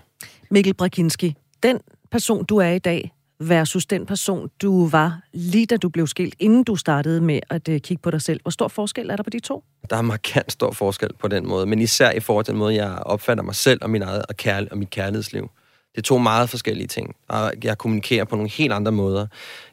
Mikkel Brakinski, den person, du er i dag, versus den person, du var lige da du blev skilt, inden du startede med at uh, kigge på dig selv. Hvor stor forskel er der på de to? Der er markant stor forskel på den måde, men især i forhold til den måde, jeg opfatter mig selv og, min eget, og, kærl- og mit kærlighedsliv. Det er to meget forskellige ting. Og jeg kommunikerer på nogle helt andre måder.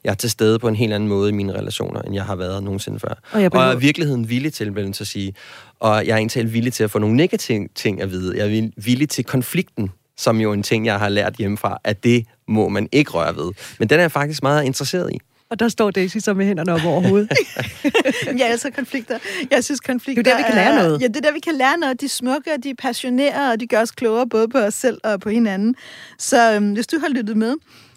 Jeg er til stede på en helt anden måde i mine relationer, end jeg har været nogensinde før. Og jeg, behøver... og jeg er virkeligheden villig til, vil at sige. Og jeg er egentlig villig til at få nogle negative ting at vide. Jeg er villig til konflikten som jo en ting, jeg har lært hjemmefra, at det må man ikke røre ved. Men den er jeg faktisk meget interesseret i. Og der står Daisy så med hænderne op over hovedet. jeg elsker konflikter. Jeg synes, konflikter Det er der, vi kan lære noget. Ja, det er der, vi kan lære noget. De er smukke, og de er passionerede, og de gør os klogere både på os selv og på hinanden. Så øhm, hvis du har lyttet med,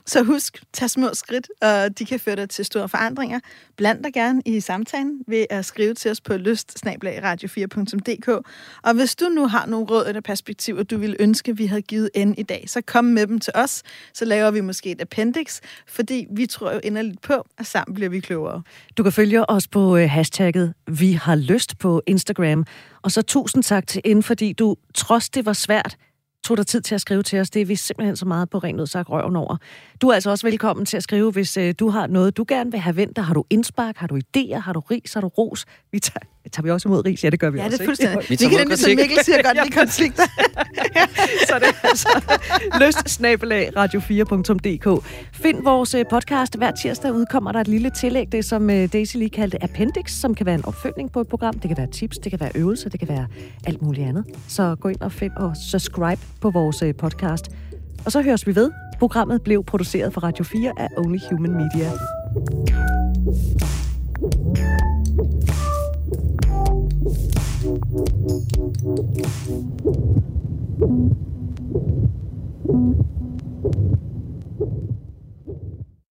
så husk, tag små skridt, og de kan føre dig til store forandringer. Bland dig gerne i samtalen ved at skrive til os på lyst 4dk Og hvis du nu har nogle råd eller perspektiver, du ville ønske, vi havde givet end i dag, så kom med dem til os. Så laver vi måske et appendix, fordi vi tror jo inderligt på, at sammen bliver vi klogere. Du kan følge os på øh, hashtagget Vi har lyst på Instagram. Og så tusind tak til Ind, fordi du, trods det var svært, tog dig tid til at skrive til os. Det er vi simpelthen så meget på rent sagt røven over. Du er altså også velkommen til at skrive, hvis øh, du har noget, du gerne vil have vendt. Har du indspark? Har du idéer? Har du ris? Har du ros? Vi tager, tager vi også imod ris? Ja, det gør vi ja, også. Ja, det er fuldstændig. Vi, vi kan nemlig, som Mikkel siger, godt lide konflikter. så det er altså lyst snabelag radio4.dk. Find vores øh, podcast. Hver tirsdag udkommer der et lille tillæg, det som øh, Daisy lige kaldte appendix, som kan være en opfølgning på et program. Det kan være tips, det kan være øvelser, det kan være alt muligt andet. Så gå ind og find og subscribe på vores øh, podcast. Og så høres vi ved. Programmet blev produceret for Radio 4 af Only Human Media. Thank you.